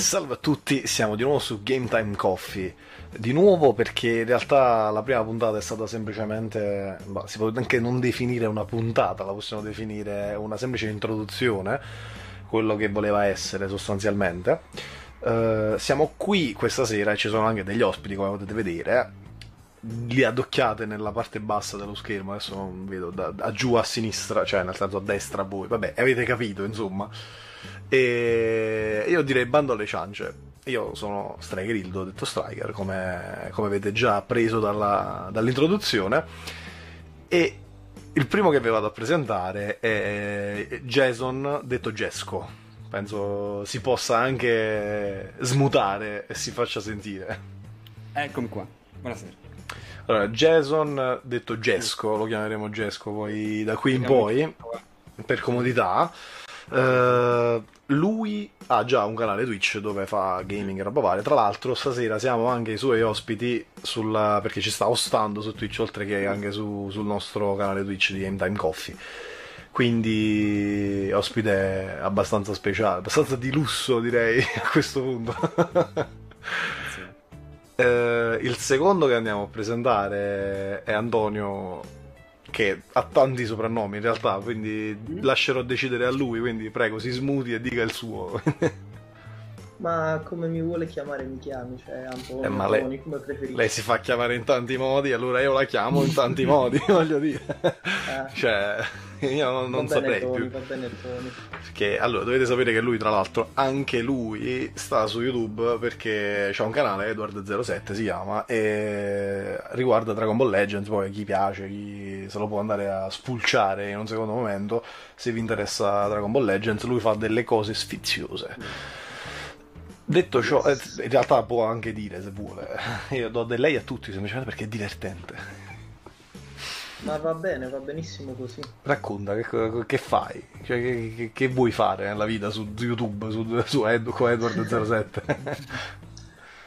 salve a tutti, siamo di nuovo su Game Time Coffee. Di nuovo perché in realtà la prima puntata è stata semplicemente, bah, si può anche non definire una puntata, la possiamo definire una semplice introduzione, quello che voleva essere sostanzialmente. Uh, siamo qui questa sera e ci sono anche degli ospiti come potete vedere. Li addocchiate nella parte bassa dello schermo, adesso non vedo da, da giù a sinistra, cioè nel senso a destra voi, vabbè, avete capito insomma. E io direi bando alle ciance. Io sono Striker detto Striker, come, come avete già appreso dalla, dall'introduzione. E il primo che vi vado a presentare è Jason, detto Jesco. Penso si possa anche smutare e si faccia sentire. Eccomi qua, buonasera. Allora, Jason, detto Jesco, lo chiameremo Jesco poi da qui in poi, per comodità. Uh, lui ha già un canale Twitch dove fa gaming e roba varia. Tra l'altro, stasera siamo anche i suoi ospiti sulla, perché ci sta ostando su Twitch, oltre che anche su, sul nostro canale Twitch di Game Time Coffee. Quindi, ospite abbastanza speciale, abbastanza di lusso, direi a questo punto. sì. eh, il secondo che andiamo a presentare è Antonio che ha tanti soprannomi in realtà, quindi lascerò decidere a lui, quindi prego si smuti e dica il suo. ma come mi vuole chiamare mi chiami, cioè Antonio, eh, ma lei, come preferisci. Lei si fa chiamare in tanti modi, allora io la chiamo in tanti modi, voglio dire. Ah. Cioè, io non, non saprei Tony, più. Va bene Tony. Perché, allora, dovete sapere che lui, tra l'altro, anche lui sta su YouTube perché c'ha un canale, Edward07 si chiama, e riguarda Dragon Ball Legends, poi chi piace, chi se lo può andare a spulciare in un secondo momento, se vi interessa Dragon Ball Legends, lui fa delle cose sfiziose. Mm Detto ciò, eh, in realtà può anche dire se vuole. Io do del lei a tutti semplicemente perché è divertente. Ma va bene, va benissimo così. Racconta che, che fai, cioè, che, che, vuoi fare nella vita su YouTube, su, su Ed, con Edward07.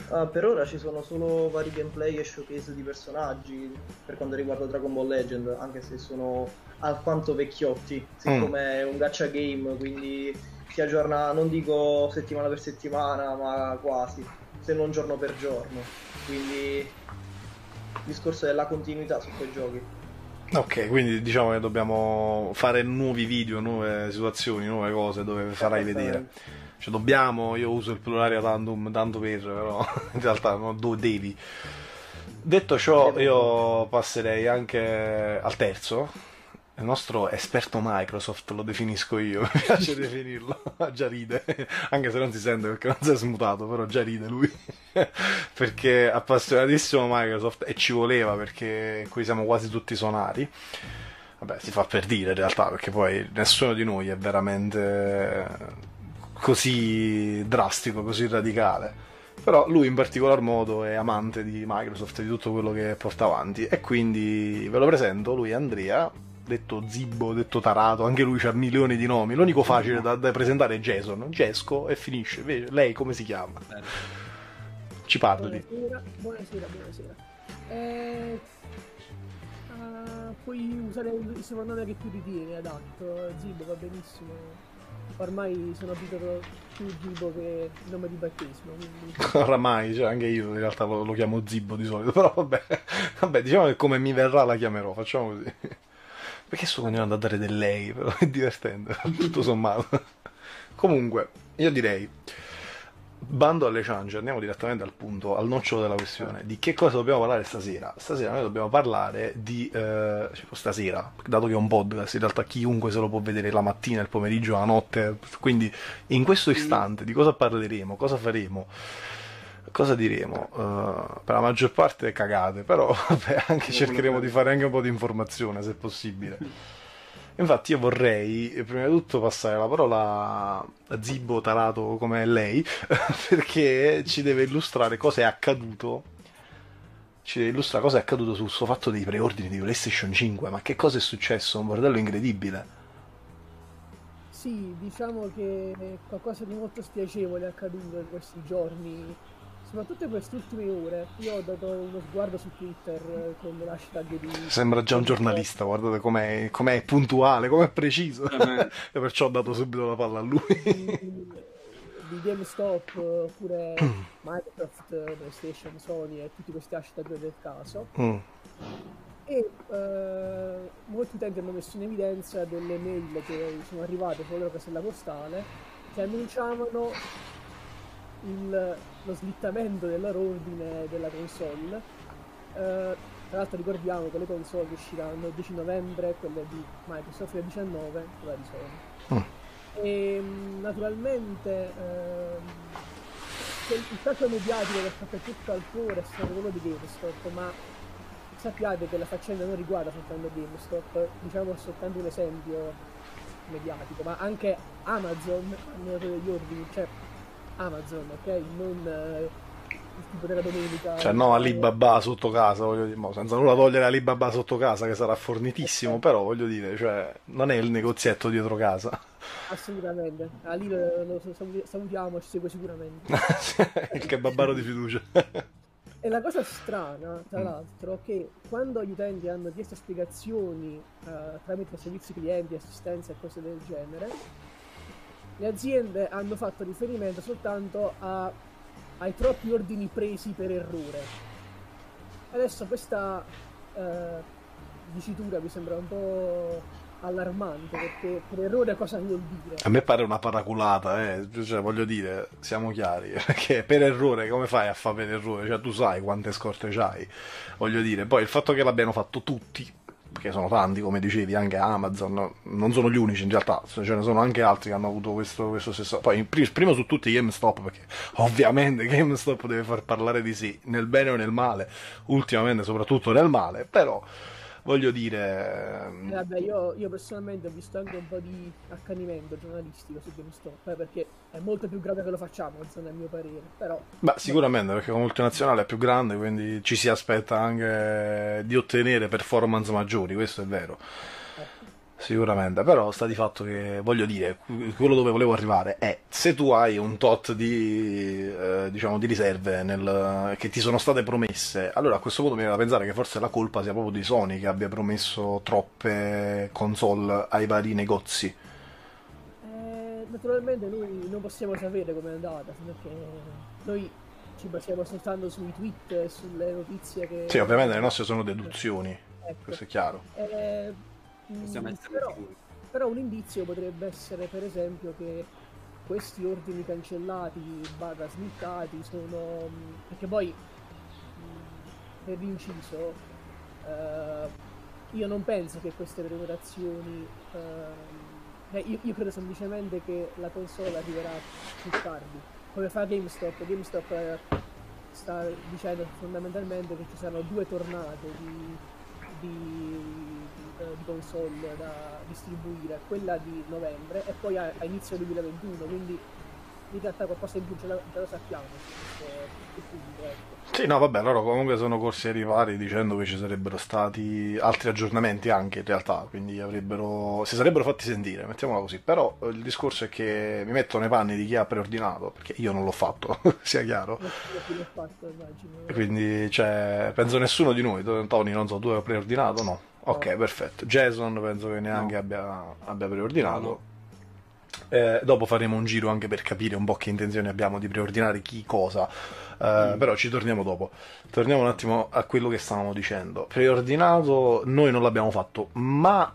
uh, ah, per ora ci sono solo vari gameplay e showcase di personaggi per quanto riguarda Dragon Ball Legend, anche se sono alquanto vecchiotti, siccome mm. è un gacha game, quindi si aggiorna, non dico settimana per settimana, ma quasi, se non giorno per giorno. Quindi il discorso della continuità su quei giochi. Ok, quindi diciamo che dobbiamo fare nuovi video, nuove situazioni, nuove cose dove farai vedere. Cioè dobbiamo, io uso il plurale tandem tanto per, però in realtà no, do, devi. Detto ciò, io passerei anche al terzo, il nostro esperto Microsoft lo definisco io, mi piace definirlo, già ride, anche se non si sente perché non si è smutato, però già ride lui, perché è appassionatissimo Microsoft e ci voleva perché qui siamo quasi tutti sonari. Vabbè, si fa per dire in realtà, perché poi nessuno di noi è veramente così drastico, così radicale. Però lui in particolar modo è amante di Microsoft e di tutto quello che porta avanti e quindi ve lo presento, lui è Andrea, detto Zibbo, detto Tarato, anche lui ha milioni di nomi. L'unico facile da, da presentare è Jason, Gesco e finisce. Invece, lei come si chiama? Ci parli. Buonasera, buonasera, buonasera. Eh, uh, puoi usare il soprannome che più ritieni adatto. Zibbo va benissimo. Ormai sono abituato più Zibbo che il nome di battesimo. Quindi... Oramai, cioè anche io in realtà lo, lo chiamo Zibbo di solito. Però vabbè, vabbè, diciamo che come mi verrà la chiamerò, facciamo così. Perché sto continuando a dare del lei? Però è divertente, tutto sommato. Comunque, io direi, bando alle ciance, andiamo direttamente al punto, al nocciolo della questione. Di che cosa dobbiamo parlare stasera? Stasera noi dobbiamo parlare di... Eh, cioè, stasera, dato che è un podcast, in realtà chiunque se lo può vedere la mattina, il pomeriggio, la notte. Quindi, in questo istante, di cosa parleremo? Cosa faremo? Cosa diremo? Uh, per la maggior parte cagate, però vabbè, anche cercheremo di fare anche un po' di informazione se possibile. Infatti io vorrei prima di tutto passare la parola a Zibbo Tarato come lei, perché ci deve illustrare cosa è accaduto. Ci deve illustrare cosa è accaduto sul suo fatto dei preordini di PlayStation 5. Ma che cosa è successo? Un bordello incredibile. Sì, diciamo che qualcosa di molto spiacevole è accaduto in questi giorni soprattutto in queste ultime ore, io ho dato uno sguardo su Twitter eh, con l'hashtag di... Sembra già un giornalista, guardate com'è, com'è puntuale, com'è preciso. Eh e perciò ho dato subito la palla a lui. di GameStop oppure Microsoft, PlayStation, Sony e tutti questi hashtag del caso. Mm. E eh, molti utenti hanno messo in evidenza delle mail che sono arrivate sulla loro casella postale che annunciavano il, lo slittamento del loro ordine della console. Eh, tra l'altro ricordiamo che le console usciranno il 10 novembre, quelle di Microsoft il 19, quella di Sony. Mm. E mm, naturalmente ehm, che il caso mediatico che ha fatto tutto al cuore è stato quello di GameStop, ma sappiate che la faccenda non riguarda soltanto GameStop, diciamo soltanto un esempio mediatico, ma anche Amazon hanno dato degli ordini, cioè Amazon, ok? Non eh, il tipo della domenica. Cioè, no, Alibaba sotto casa, voglio dire, mo, senza nulla togliere Alibaba sotto casa, che sarà fornitissimo, però voglio dire, cioè, non è il negozietto dietro casa. Assolutamente, a lì lo, lo saluti- salutiamo, ci segue sicuramente. il kebabaro di fiducia. E la cosa strana, tra Mm. l'altro, che quando gli utenti hanno chiesto spiegazioni eh, tramite servizi clienti, assistenza e cose del genere, le aziende hanno fatto riferimento soltanto a- ai troppi ordini presi per errore. Adesso questa eh, dicitura mi sembra un po' allarmante perché per errore cosa vuol dire? A me pare una paraculata, eh. cioè, voglio dire, siamo chiari, perché per errore come fai a fare per errore? Cioè, tu sai quante scorte c'hai, voglio dire. Poi il fatto che l'abbiano fatto tutti, perché sono tanti, come dicevi, anche Amazon, non sono gli unici in realtà, ce ne sono anche altri che hanno avuto questo, questo stesso... Poi, pri- prima su tutti GameStop, perché ovviamente GameStop deve far parlare di sì, nel bene o nel male, ultimamente soprattutto nel male, però... Voglio dire, Eh, vabbè, io, io personalmente ho visto anche un po' di accanimento giornalistico su GameStop, eh, perché è molto più grave che lo facciamo, insomma, a mio parere. Però, Beh, sicuramente perché come multinazionale è più grande, quindi ci si aspetta anche di ottenere performance maggiori, questo è vero. Sicuramente, però sta di fatto che voglio dire, quello dove volevo arrivare è se tu hai un tot di, eh, diciamo, di riserve nel- che ti sono state promesse, allora a questo punto mi viene da pensare che forse la colpa sia proprio di Sony che abbia promesso troppe console ai vari negozi. Eh, naturalmente noi non possiamo sapere com'è andata, perché noi ci basiamo soltanto sui tweet e sulle notizie che... Sì, ovviamente le nostre sono deduzioni, Ecco. questo è chiaro. Eh, Possiamo mm, essere però, sicuri. però un indizio potrebbe essere per esempio che questi ordini cancellati barra slittati sono mm, perché poi mm, per l'inciso eh, io non penso che queste prenotazioni eh, io, io credo semplicemente che la console arriverà più tardi come fa GameStop GameStop eh, sta dicendo fondamentalmente che ci saranno due tornate di, di, di- eh, di console da distribuire, quella di novembre e poi a, a inizio 2021, quindi in realtà qualcosa in più ce la, ce la sappiamo ecco. Sì, no, vabbè, loro comunque sono corsi ai ripari dicendo che ci sarebbero stati altri aggiornamenti anche in realtà, quindi avrebbero, si sarebbero fatti sentire, mettiamola così. Però eh, il discorso è che mi metto nei panni di chi ha preordinato, perché io non l'ho fatto, sia chiaro. Fatto, immagino. Quindi, cioè, penso nessuno di noi, Tony, non so, tu hai preordinato? No. Ok, No. perfetto. Jason penso che neanche No. abbia, abbia preordinato. No. Eh, dopo faremo un giro anche per capire un po' che intenzioni abbiamo di preordinare chi cosa. Eh, Però ci torniamo dopo. Torniamo un attimo a quello che stavamo dicendo. Preordinato noi non l'abbiamo fatto, ma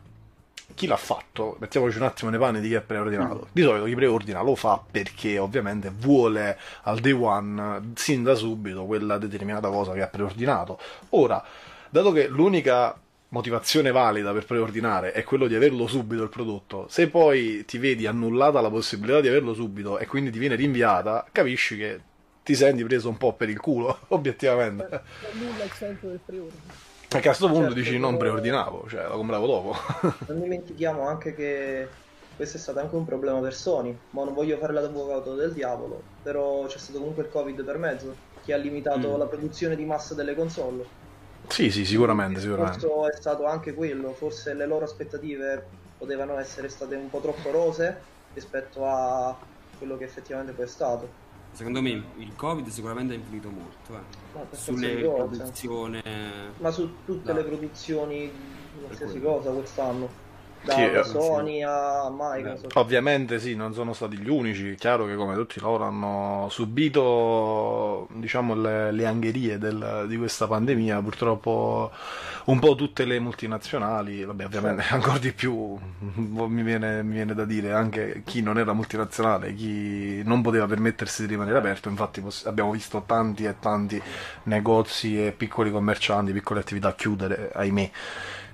chi l'ha fatto? Mettiamoci un attimo nei panni di chi è preordinato. Di solito chi preordina lo fa perché ovviamente vuole al day one, sin da subito, quella determinata cosa che ha preordinato. Ora, dato che l'unica motivazione valida per preordinare è quello di averlo subito il prodotto, se poi ti vedi annullata la possibilità di averlo subito e quindi ti viene rinviata, capisci che ti senti preso un po' per il culo, obiettivamente. Non nulla il centro del preordine. Perché a questo punto Certo, dici non preordinavo, cioè la compravo dopo. Non dimentichiamo anche che questo è stato anche un problema per Sony, ma non voglio fare l'avvocato del diavolo, però c'è stato comunque il Covid per mezzo, che ha limitato Mm. la produzione di massa delle console. Sì, sì, sicuramente, sicuramente. discorso è stato anche quello, forse le loro aspettative potevano essere state un po' troppo rose rispetto a quello che effettivamente poi è stato. Secondo me il Covid sicuramente ha influito molto eh. Forza sulle produzioni. Ma su tutte No. le produzioni qualsiasi cosa quest'anno. Da, Sì, eh, Sony a Microsoft. Ovviamente sì, non sono stati gli unici, è chiaro che come tutti loro hanno subito diciamo, le, le angherie del- di questa pandemia, purtroppo un po' tutte le multinazionali, vabbè ovviamente ancora di più mi viene, mi viene da dire anche chi non era multinazionale, chi non poteva permettersi di rimanere aperto, infatti poss- abbiamo visto tanti e tanti negozi e piccoli commercianti, piccole attività chiudere, ahimè.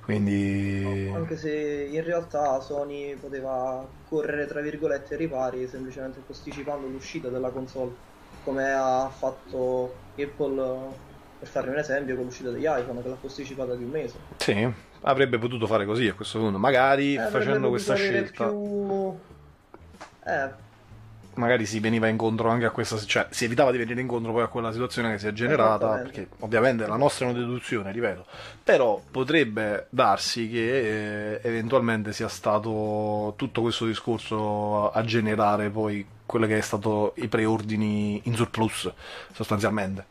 Quindi Anche se in realtà Sony poteva correre tra virgolette ai ripari semplicemente posticipando l'uscita della console, come ha fatto Apple, per farne un esempio, con l'uscita degli iPhone, che l'ha posticipata di un mese. Sì, avrebbe potuto fare così a questo punto, magari Eh, facendo questa scelta, più... Eh, magari si veniva incontro anche a questa, cioè si evitava di venire incontro poi a quella situazione che si è generata, perché ovviamente la nostra è una deduzione, ripeto, però potrebbe darsi che eh, eventualmente sia stato tutto questo discorso a generare poi quello che è stato i preordini in surplus, sostanzialmente.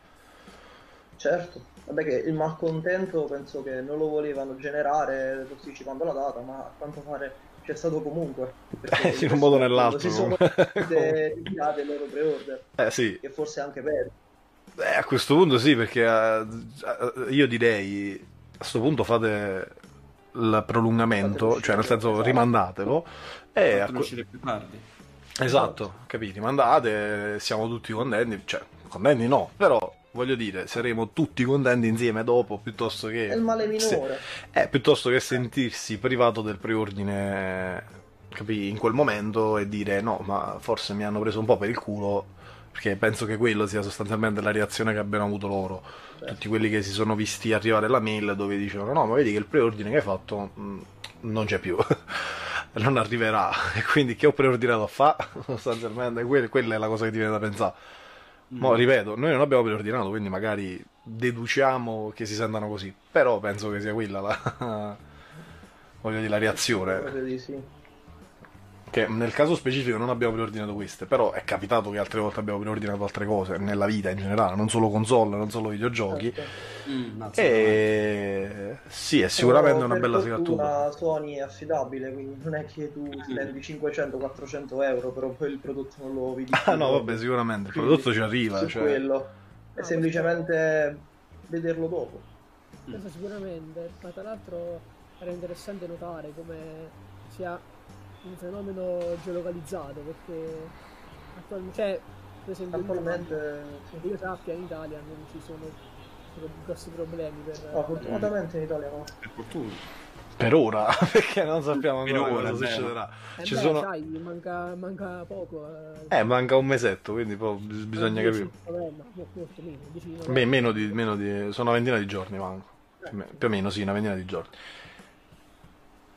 certo. Vabbè che il malcontento penso che non lo volevano generare posticipando la data, ma a quanto pare c'è stato comunque. Eh, in un modo o nell'altro, Si sono ritirate le loro pre-order, Eh sì, che forse anche per... Beh, a questo punto sì, perché eh, io direi a questo punto fate il prolungamento, Fatelo cioè nel senso esatto. rimandatelo e a uscire più tardi. esatto, capito, rimandate, siamo tutti contenti, cioè contenti no, però voglio dire, saremo tutti contenti insieme dopo piuttosto che È il male se- minore. eh, piuttosto che sentirsi privato del preordine capì, in quel momento e dire no, ma forse mi hanno preso un po' per il culo, perché penso che quello sia sostanzialmente la reazione che abbiano avuto loro. Tutti quelli che si sono visti arrivare la mail dove dicevano no, ma vedi che il preordine che hai fatto mh, non c'è più. Non arriverà, e quindi che ho preordinato a fa? Sostanzialmente, que- quella è la cosa che ti viene da pensare. Mo, ripeto, noi non abbiamo preordinato, quindi magari deduciamo che si sentano così. Però penso che sia quella la, voglio dire, la reazione. Sì. Che nel caso specifico non abbiamo preordinato queste, però è capitato che altre volte abbiamo preordinato altre cose nella vita in generale, non solo console, non solo videogiochi. Certo. Mm, E sì, è sicuramente Però una bella segatura. Sony è affidabile, quindi non è che tu spendi 500-400 euro, però poi il prodotto non lo vedi. Ah no, vabbè, sicuramente il Quindi, prodotto ci arriva. Cioè... quello. È No, semplicemente vederlo dopo. Questo sicuramente, ma tra l'altro era interessante notare come sia un fenomeno geolocalizzato perché attualmente, cioè, per esempio in Attualmente Italia, sì. che io sappia in Italia non ci sono pro- grossi problemi per No, fortunatamente in Italia no. Per fortuna. Per ora, perché non sappiamo Per ancora ora, cosa beh. succederà. Eh Ci beh, sono... sai, manca, manca poco eh, Eh, manca un mesetto, quindi poi bis- bisogna eh, 10 capire. novembre, mo- molto meno, 10 novembre. Beh, meno di, meno di... sono una ventina di giorni manco. Più o meno- più o meno sì, una ventina di giorni.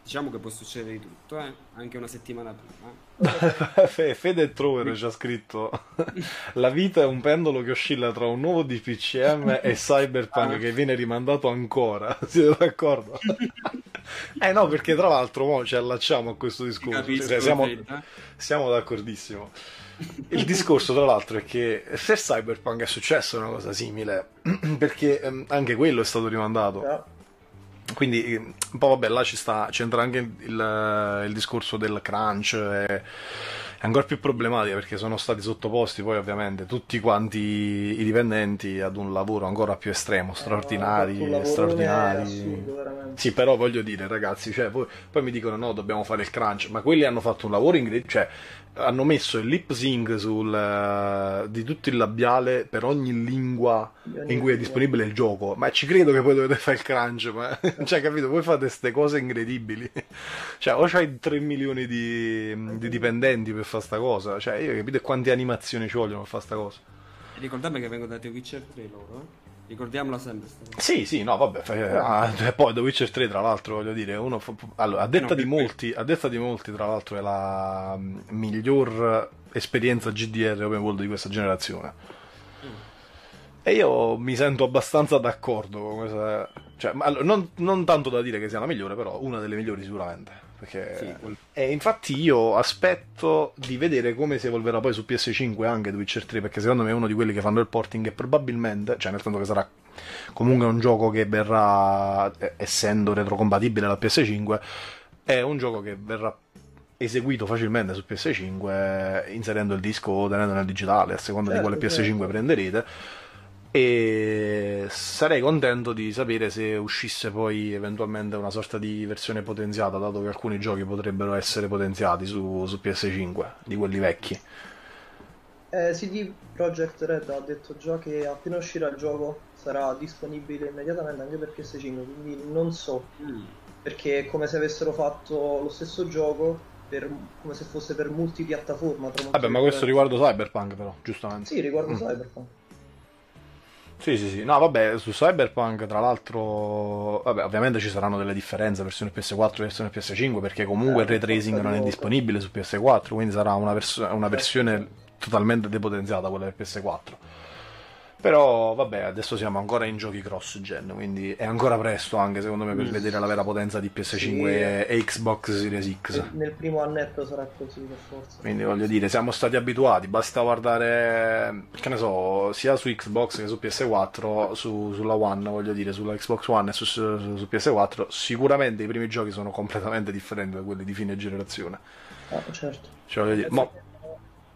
Diciamo che può succedere di tutto, eh? anche una settimana prima. Fe- Fede Trover ci ha scritto La vita è un pendolo che oscilla tra un nuovo DPCM e Cyberpunk che viene rimandato ancora. Siete d'accordo? eh no, perché tra l'altro mo ci allacciamo a questo discorso. Capisco, Cioè, siamo, siamo d'accordissimo. Il discorso, tra l'altro, è che se Cyberpunk è successo una cosa simile, perché ehm, anche quello è stato rimandato. Però, Quindi, eh, un po' vabbè, là ci sta, c'entra anche il, il discorso del crunch, è, è ancora più problematica perché sono stati sottoposti poi ovviamente tutti quanti i dipendenti ad un lavoro ancora più estremo, straordinari, lavorone straordinari. assurdo. Sì, però voglio dire, ragazzi, cioè, poi, poi mi dicono no, dobbiamo fare il crunch, ma quelli hanno fatto un lavoro incredibile, cioè hanno messo il lip sync sul, eh, di tutto il labiale per ogni lingua ogni in cui è disponibile il gioco, ma ci credo che poi dovete fare il crunch, ma cioè, capito, voi fate queste cose incredibili, cioè o c'hai 3 milioni di, di dipendenti per fare sta cosa, cioè io capite quante animazioni ci vogliono per fare sta cosa. E Ricordate che vengono da The Witcher 3 loro, eh? Ricordiamola sempre. Sì, sì, no, vabbè, fa- ah, e poi The Witcher 3, tra l'altro, voglio dire, uno fa- allora, a detta No, di molti, a detta di molti, tra l'altro, è la mm, miglior esperienza GDR open world di questa generazione. E io mi sento abbastanza d'accordo con questa, cioè, ma allora, non, non tanto da dire che sia la migliore, però una delle migliori sicuramente. Perché... Sì, E infatti io aspetto di vedere come si evolverà poi su PS5 anche The Witcher 3, perché secondo me è uno di quelli che fanno il porting e probabilmente, cioè nel senso che sarà comunque un gioco che verrà, essendo retrocompatibile alla PS5, è un gioco che verrà eseguito facilmente su PS5 inserendo il disco o tenendo nel digitale a seconda Certo, di quale PS5 certo. prenderete e sarei contento di sapere se uscisse poi eventualmente una sorta di versione potenziata dato che alcuni giochi potrebbero essere potenziati su, su PS5 di quelli vecchi Eh, CD Projekt Red ha detto già che appena uscirà il gioco sarà disponibile immediatamente anche per PS5, quindi non so, Mm. perché è come se avessero fatto lo stesso gioco per- come se fosse per multipiattaforma. vabbè ma questo riguardo Cyberpunk però giustamente Sì, riguardo Mm. Cyberpunk. Sì, sì, sì. No, vabbè, su Cyberpunk, tra l'altro, vabbè, ovviamente ci saranno delle differenze versione PS4 e versione PS5, perché comunque il Eh, ray tracing non è disponibile su PS4, quindi sarà una, vers- una Certo. versione totalmente depotenziata quella del PS4. Però, vabbè, adesso siamo ancora in giochi cross-gen, quindi è ancora presto anche secondo me per Mm. vedere la vera potenza di PS5 Sì. e Xbox Series X. Nel, nel primo annetto sarà così per forza. Quindi voglio dire, siamo stati abituati, basta guardare, che ne so, sia su Xbox che su PS4, su- sulla One, voglio dire, sulla Xbox One e su, su- su PS4, sicuramente i primi giochi sono completamente differenti da quelli di fine generazione. Ah, certo. Cioè, voglio dire, mo-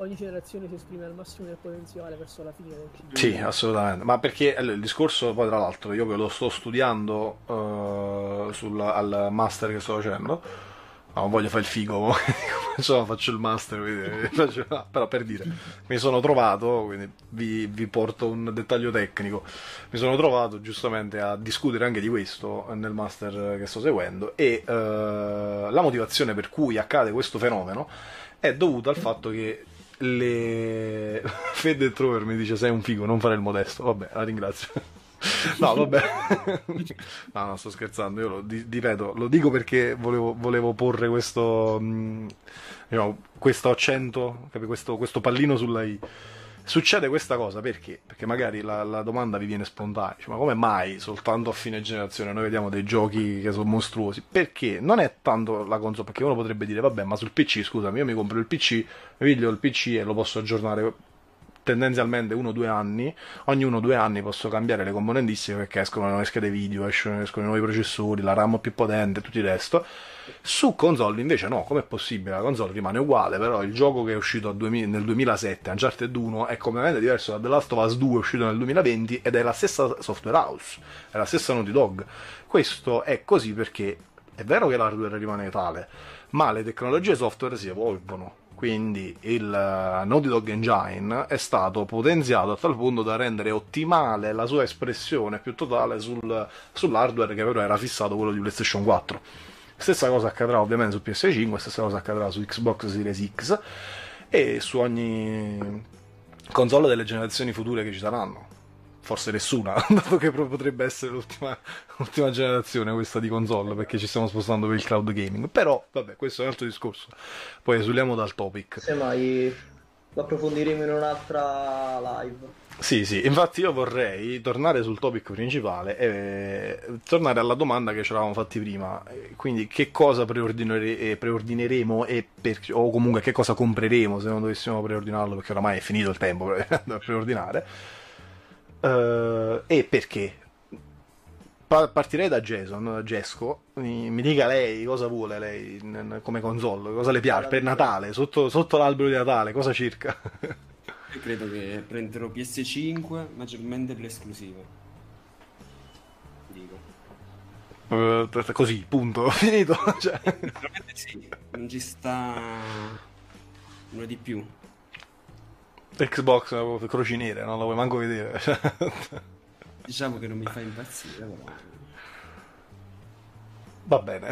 ogni generazione si esprime al massimo del potenziale verso la fine del ciclo. Sì, assolutamente. Ma perché allora, il discorso, poi tra l'altro, io che lo sto studiando eh, sul- al master che sto facendo, ma non voglio fare il figo, insomma faccio il master, quindi faccio- no, però per dire, mi sono trovato, quindi vi, vi porto un dettaglio tecnico, mi sono trovato giustamente a discutere anche di questo nel master che sto seguendo e eh, la motivazione per cui accade questo fenomeno è dovuta al fatto che le Fede Trover mi dice sei un figo, non fare il modesto. Vabbè, la ringrazio. No, vabbè. No, no, sto scherzando. Io lo di- ripeto, lo dico perché volevo, volevo porre questo, mh, diciamo, questo accento, capi? Questo, questo pallino sulla I. Succede questa cosa perché? Perché magari la, la domanda vi viene spontanea, dice, ma come mai soltanto a fine generazione noi vediamo dei giochi che sono mostruosi? Perché non è tanto la console, perché uno potrebbe dire, vabbè, ma sul PC, scusami, io mi compro il PC, piglio il PC e lo posso aggiornare tendenzialmente uno o due anni, ogni uno o due anni posso cambiare le componentistiche perché escono le nuove schede video, escono i nuovi processori, la RAM più potente, tutto il resto. Su console invece no, com'è possibile? La console rimane uguale, però il gioco che è uscito a 2000 nel 2007, Uncharted 1, è completamente diverso da The Last of Us 2 uscito nel 2020 ed è la stessa software house, è la stessa Naughty Dog. Questo è così perché è vero che l'hardware rimane tale, ma le tecnologie software si evolvono. Quindi il eh, Naughty Dog Engine è stato potenziato a tal punto da rendere ottimale la sua espressione più totale sul- sull'hardware che però era fissato quello di PlayStation 4. Stessa cosa accadrà ovviamente su PS5, stessa cosa accadrà su Xbox Series X e su ogni console delle generazioni future che ci saranno. Forse nessuna, dato che potrebbe essere l'ultima, l'ultima generazione questa di console, perché ci stiamo spostando per il cloud gaming. Però, vabbè, questo è un altro discorso. Poi esuliamo dal topic. Semmai lo approfondiremo in un'altra live. Sì, sì, infatti io vorrei tornare sul topic principale e tornare alla domanda che ci eravamo fatti prima. Quindi, che cosa preordinere- eh, preordineremo per- o comunque che cosa compreremo se non dovessimo preordinarlo, perché oramai è finito il tempo per preordinare. Eh, e perché? Pa- partirei da Jason, da Jesco. Mi, mi dica lei cosa vuole lei n- come console, cosa le piace per Natale, sotto, sotto l'albero di Natale, cosa cerca? Io credo che prenderò PS5 maggiormente per le esclusive. Dico. Eh, così, punto, finito. Cioè, sì, non ci sta nulla di più. Xbox eh, croci nere, non la vuoi manco vedere. Diciamo che non mi fa impazzire, però. Va bene,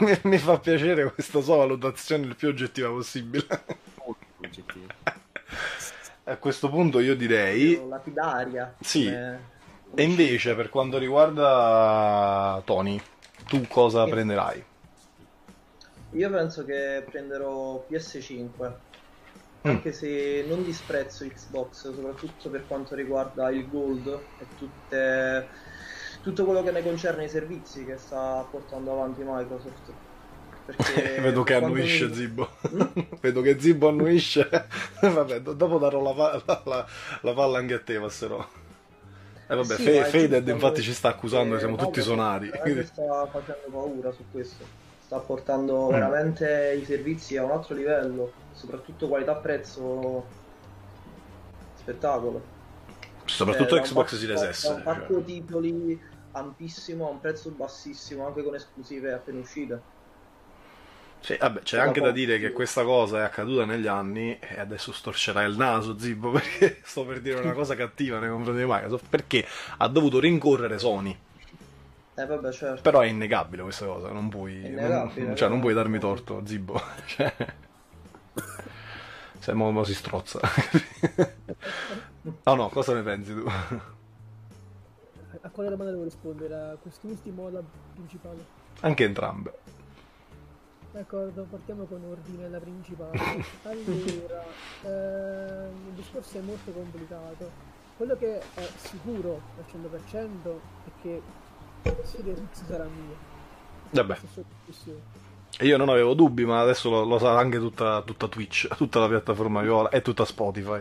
mi, mi fa piacere questa sua valutazione il più oggettiva possibile. Molto oggettivo. A questo punto io direi... Lapidaria. Sì. come- E invece per quanto riguarda Tony, tu cosa Sì. prenderai? Io penso che prenderò PS5, Mm. anche se non disprezzo Xbox, soprattutto per quanto riguarda il Gold e tutte- tutto quello che ne concerne i servizi che sta portando avanti Microsoft. Perché Vedo che annuisce mi- Zibbo. Vedo che Zibbo annuisce. Vabbè, do- dopo darò la, pa- la- la- la palla anche a te, passerò. E vabbè, Sì, Fe- giusto infatti ci sta accusando che siamo tutti Microsoft sonari. veramente sta facendo paura su questo. Sta portando mm. veramente i servizi a un altro livello, soprattutto qualità-prezzo spettacolo. Soprattutto eh, Xbox Series S. Un pacco cioè. titoli ampissimo a un prezzo bassissimo, anche con esclusive appena uscite. Sì, vabbè, c'è anche da dire che questa cosa è accaduta negli anni e adesso storcerai il naso, Zibbo, perché sto per dire una cosa cattiva nei confronti di Microsoft, perché ha dovuto rincorrere Sony. Eh, vabbè, certo. Però è innegabile questa cosa, non puoi, non, cioè, non puoi darmi torto, Zibbo. Cioè, se mo, mo si strozza. oh no, cosa ne pensi tu? A quale domanda devo rispondere? A quest'ultimo o alla principale? Anche entrambe. D'accordo, partiamo con ordine alla principale. Allora, eh, il discorso è molto complicato. Quello che è sicuro al 100% è che Series X sarà mia. Vabbè. Io non avevo dubbi, ma adesso lo, lo sa anche tutta, tutta, Twitch, tutta la piattaforma viola e tutta Spotify.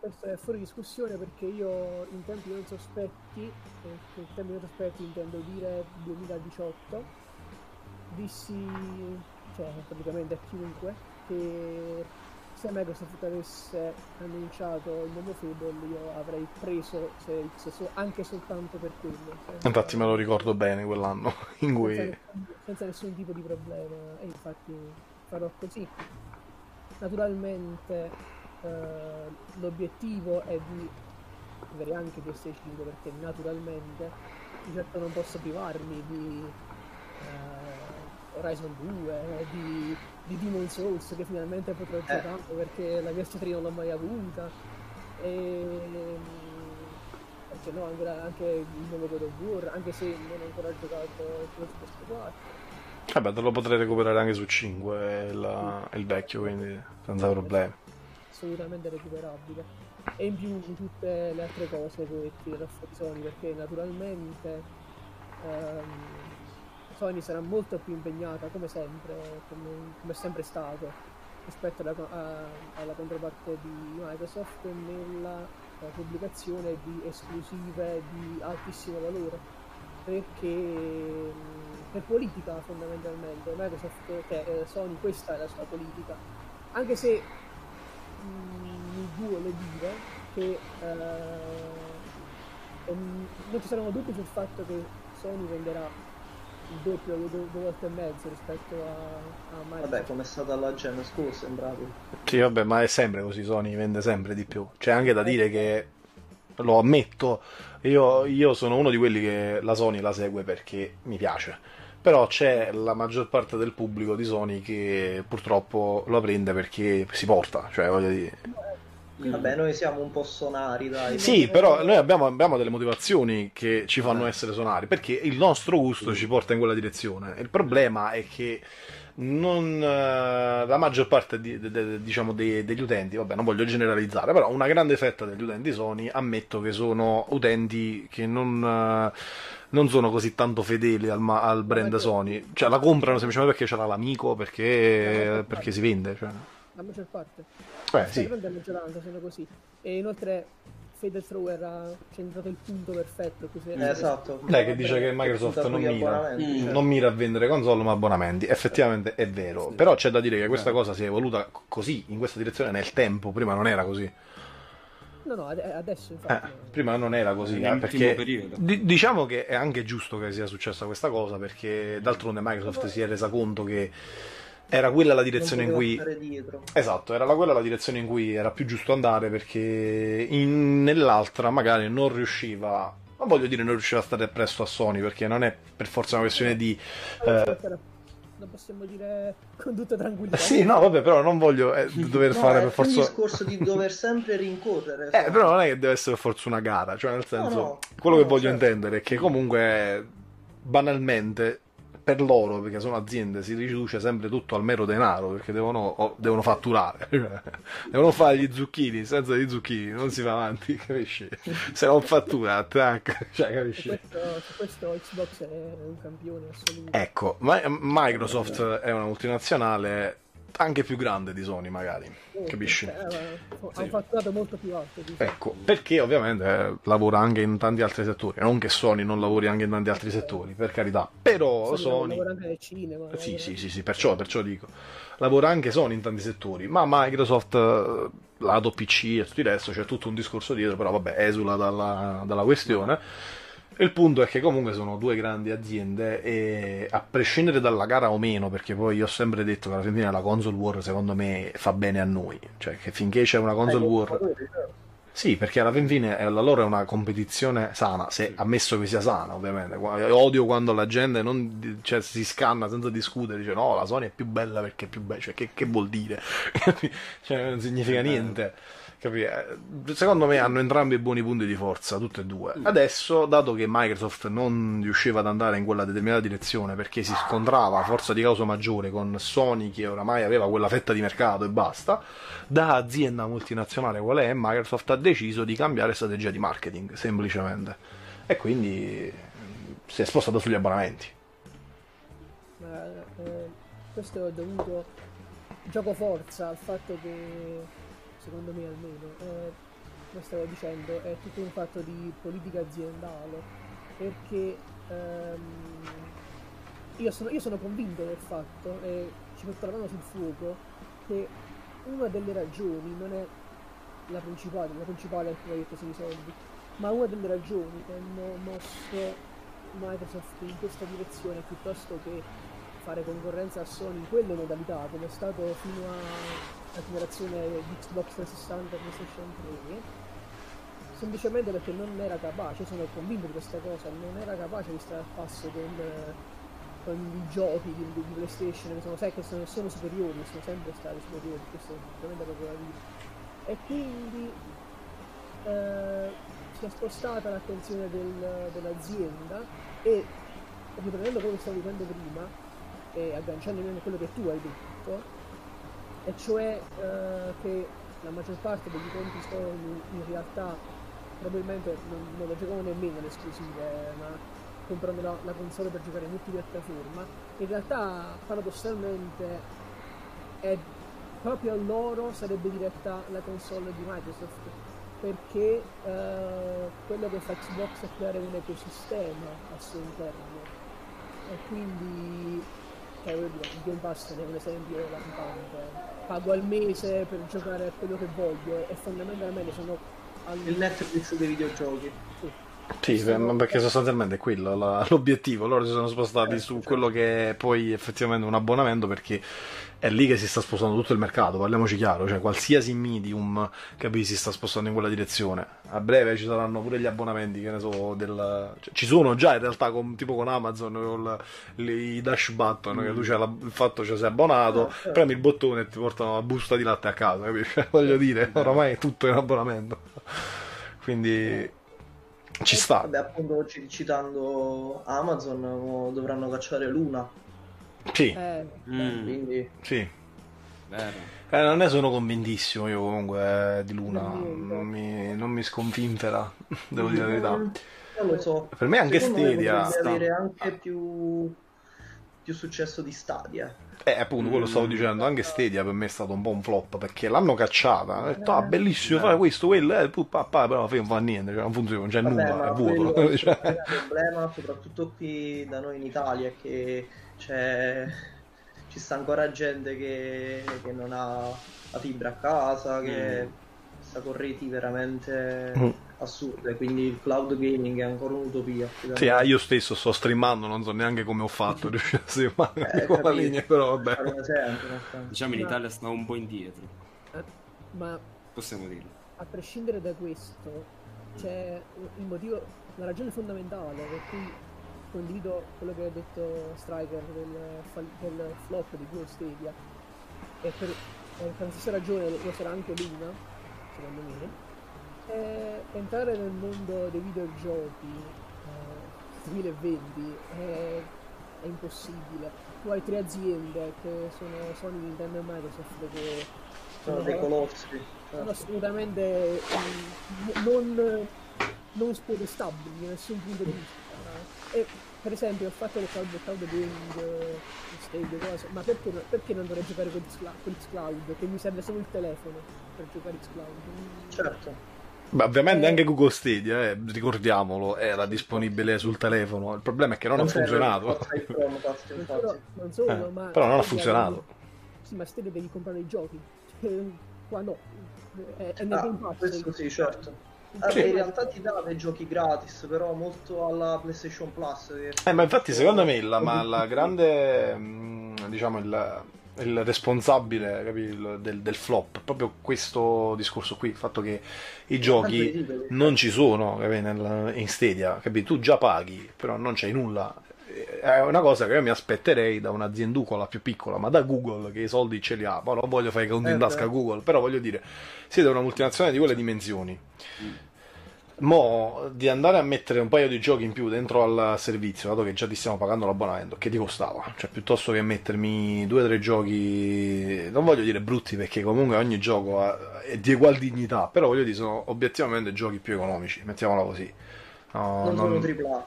Questo è fuori discussione perché io in tempi non sospetti, eh, in tempi non sospetti intendo dire 2018, dissi, cioè praticamente a chiunque, che se Microsoft avesse annunciato il nuovo Fable io avrei preso X anche soltanto per quello. Infatti me lo ricordo bene quell'anno in cui... Senza, senza nessun tipo di problema e infatti farò così. Naturalmente eh, l'obiettivo è di avere anche PS5 perché naturalmente di certo non posso privarmi di... Eh, Horizon 2, eh, di, di Demon Souls che finalmente potrò eh. giocare perché la PS3 non l'ho mai avuta. E perché no, anche, anche il nuovo God of War, anche se non ho ancora giocato con PS4. Vabbè, te lo potrei recuperare anche su 5 la, il vecchio, quindi senza problemi. Assolutamente recuperabile. E in più tutte le altre cose che tirerò fuori Sony, perché naturalmente ehm, Sony sarà molto più impegnata, come sempre, come, come è sempre stato, rispetto alla, a, alla controparte di Microsoft nella uh, pubblicazione di esclusive di altissimo valore. Perché per politica fondamentalmente, Microsoft, cioè, eh, Sony questa è la sua politica. Anche se mh, mi duole dire che uh, non ci saranno dubbi sul fatto che Sony venderà il doppio, due, due volte e mezzo rispetto a, a Microsoft. Vabbè, come è stata la gen scorsa, sembrato. Sì, vabbè, ma è sempre così, Sony vende sempre di più. C'è anche da dire che, lo ammetto, io, io sono uno di quelli che la Sony la segue perché mi piace. Però c'è la maggior parte del pubblico di Sony che purtroppo lo prende perché si porta, cioè voglio dire Vabbè, noi siamo un po' sonari, dai. Sì, però noi abbiamo, abbiamo, delle motivazioni che ci fanno eh. essere sonari, perché il nostro gusto ci porta in quella direzione. Il problema è che non, uh, la maggior parte di, de, de, diciamo de, degli utenti, vabbè, non voglio generalizzare, però una grande fetta degli utenti Sony ammetto che sono utenti che non. Uh, non sono così tanto fedeli al, al brand Sony, cioè la comprano semplicemente perché c'era l'amico, perché, perché si vende. Cioè. La maggior parte. Beh, sì. La maggioranza sono così. E inoltre Faded Thrower ha centrato il punto perfetto. Così eh, esatto. Lei che dice che Microsoft non mira, mm. non mira, a vendere console ma abbonamenti. Effettivamente è vero. Sì. Però c'è da dire che questa eh. cosa si è evoluta così, in questa direzione, nel tempo. Prima non era così. No, no, adesso infatti. Eh, prima non era così, eh, perché d- diciamo che è anche giusto che sia successa questa cosa, perché d'altronde Microsoft si è resa conto che era quella la direzione in cui esatto era la, quella la direzione in cui era più giusto andare perché in... nell'altra magari non riusciva non voglio dire non riusciva a stare presto a Sony perché non è per forza una questione di eh... non possiamo dire con tutta tranquillità sì no vabbè però non voglio eh, dover no, fare per forza il discorso di dover sempre rincorrere eh però non è che deve essere per forza una gara cioè nel senso no, no. quello che voglio certo. intendere è che comunque banalmente per loro, perché sono aziende, si riduce sempre tutto al mero denaro, perché devono, devono fatturare, devono fare gli zucchini, senza gli zucchini non si va avanti, capisci? Se non fattura, attack, cioè, capisci? Su questo, su questo Xbox è un campione assoluto. Ecco, Microsoft è una multinazionale anche più grande di Sony magari, capisci? Eh, eh. Ha un fatturato molto più alto. di- Ecco, perché ovviamente eh, lavora anche in tanti altri settori, non che Sony non lavori anche in tanti altri settori, per carità, però Sony Sony... lavora anche nel cinema. Sì, lavora- sì, sì, sì, perciò, perciò dico. Lavora anche Sony in tanti settori, ma Microsoft, eh, lato PC e tutto il resto, c'è tutto un discorso dietro, però vabbè, esula dalla, dalla questione. Il punto è che comunque sono due grandi aziende e a prescindere dalla gara o meno, perché poi io ho sempre detto che alla fine la console war secondo me fa bene a noi, cioè che finché c'è una console Eh, war... Sì, perché alla fin fine eh, la loro è una competizione sana, se ammesso che sia sana, ovviamente. Qua- Odio quando la gente non, cioè, si scanna senza discutere, dice no, la Sony è più bella perché è più bella, cioè che, che vuol dire? cioè, non significa niente. Capi? Eh, Secondo me hanno entrambi buoni punti di forza, tutte e due. Adesso, dato che Microsoft non riusciva ad andare in quella determinata direzione perché si scontrava a forza di causa maggiore con Sony che oramai aveva quella fetta di mercato e basta, da azienda multinazionale qual è, Microsoft ha deciso di cambiare strategia di marketing, semplicemente. E quindi mm, si è spostato sugli abbonamenti. Ma, eh, questo è dovuto gioco forza al fatto che secondo me almeno eh, stavo dicendo è tutto un fatto di politica aziendale perché ehm, io, sono, io sono convinto del fatto e ci metto la mano sul fuoco che una delle ragioni non è la principale, la principale è come hai detto sono i soldi ma una delle ragioni che hanno mosso Microsoft in questa direzione piuttosto che fare concorrenza a Sony in quelle modalità come è stato fino alla generazione di Xbox 360 e PlayStation 3 semplicemente perché non era capace, sono convinto di questa cosa, non era capace di stare al passo con, con i giochi di, di PlayStation che sono, sai che sono, sono superiori, sono sempre stati superiori, questo è veramente proprio da dire. E quindi eh, si è spostata l'attenzione del- dell'azienda e riprendendo quello che stavo dicendo prima e agganciandomi a quello che tu hai detto e cioè eh, che la maggior parte degli utenti Sony in realtà probabilmente non, non lo giocano nemmeno le esclusive ma comprano la, la console per giocare in multipiattaforma in realtà paradossalmente è proprio a loro sarebbe diretta la console di Microsoft perché eh, quello che fa Xbox è creare un ecosistema al suo interno. E quindi cioè, voglio dire, il Game Pass è un esempio lampante pago al mese per giocare a quello che voglio e fondamentalmente sono al Il Netflix dei videogiochi. Sì, per- ma perché sostanzialmente è quello la- l'obiettivo. Loro si sono spostati su quello che è poi effettivamente un abbonamento perché è lì che si sta spostando tutto il mercato, parliamoci chiaro, cioè qualsiasi medium capisci si sta spostando in quella direzione. A breve ci saranno pure gli abbonamenti, che ne so, del... cioè, ci sono già in realtà con- tipo con Amazon con le- i dash button, che tu c'hai la- il fatto che sei abbonato, premi il bottone e ti portano la busta di latte a casa, capisci? Voglio dire, oramai è tutto in abbonamento. Quindi ci sta. Vabbè, appunto ci- citando Amazon, dovranno cacciare Luna. Sì, eh, Mm, Quindi sì. vero. Eh, non ne sono convintissimo io comunque eh, di Luna, non mi, non mi sconfinfera, devo dire la verità. non lo so. Per me anche Secondo me Stadia, potrebbe avere anche più, più successo di Stadia. eh, appunto quello stavo dicendo, anche Stadia per me è stato un po' un flop perché l'hanno cacciata, hanno detto ah bellissimo, fai questo, quello, eh, pu- pa- pa- però alla fine non fa niente, cioè, non funziona, non c'è Vabbè, nulla, è vuoto. quello- Cioè, il problema, soprattutto qui da noi in Italia, è che c'è, ci sta ancora gente che, che non ha la fibra a casa, che sta con reti veramente Mm. assurde, quindi il cloud gaming è ancora un'utopia. Sì, ah, io stesso sto streamando, non so neanche come ho fatto riuscire a streamare Eh, con la linea, però Per vabbè. Diciamo in Italia sta un po' indietro, eh, ma possiamo dirlo. a prescindere da questo, c'è il motivo, la ragione fondamentale per cui condivido quello che ha detto Striker del, del flop di Google Stadia e per, per la stessa ragione lo sarà anche Luna, secondo me, è entrare nel mondo dei videogiochi eh, 2020 è, è impossibile. Tu hai tre aziende che sono Sony, Nintendo e Microsoft che Sono dei colossi. sono assolutamente mm, non, non spodestabili da nessun punto di vista. E per esempio il fatto del cloud, cloud gaming, stage, cose, ma perché, perché non dovrei giocare con Xcloud? Che mi serve solo il telefono per giocare Xcloud. Certo. Beh, ovviamente Eh. anche Google Stadia, eh, ricordiamolo, era disponibile sul telefono. Il problema è che non, ha serve funzionato. Chromecast, Non solo, non Eh, ma però non ha funzionato. devi- Sì, ma Stadia devi comprare i giochi. Cioè, qua no. È, è nel Ah, questo sì, certo. Vabbè, Sì. in realtà ti dà dei giochi gratis, però molto alla PlayStation Plus. che- Eh, ma infatti, secondo me, la, ma la grande, mh, diciamo, il, il responsabile capi, il- del, del flop, proprio questo discorso qui, il fatto che i giochi non ci sono capi, nel- in Stadia, capi? tu già paghi, però non c'hai nulla. È una cosa che io mi aspetterei da un'azienducola più piccola, ma da Google che i soldi ce li ha. Ma non voglio fare i conti in Eh, tasca a. Google, però voglio dire, siete una multinazionale di quelle dimensioni. Mo di andare a mettere un paio di giochi in più dentro al servizio, dato che già ti stiamo pagando l'abbonamento, che ti costava? Cioè, piuttosto che mettermi due o tre giochi, non voglio dire brutti perché comunque ogni gioco ha- è di ugual dignità, però voglio dire, sono obiettivamente giochi più economici, mettiamola così. No, non sono non- AAA.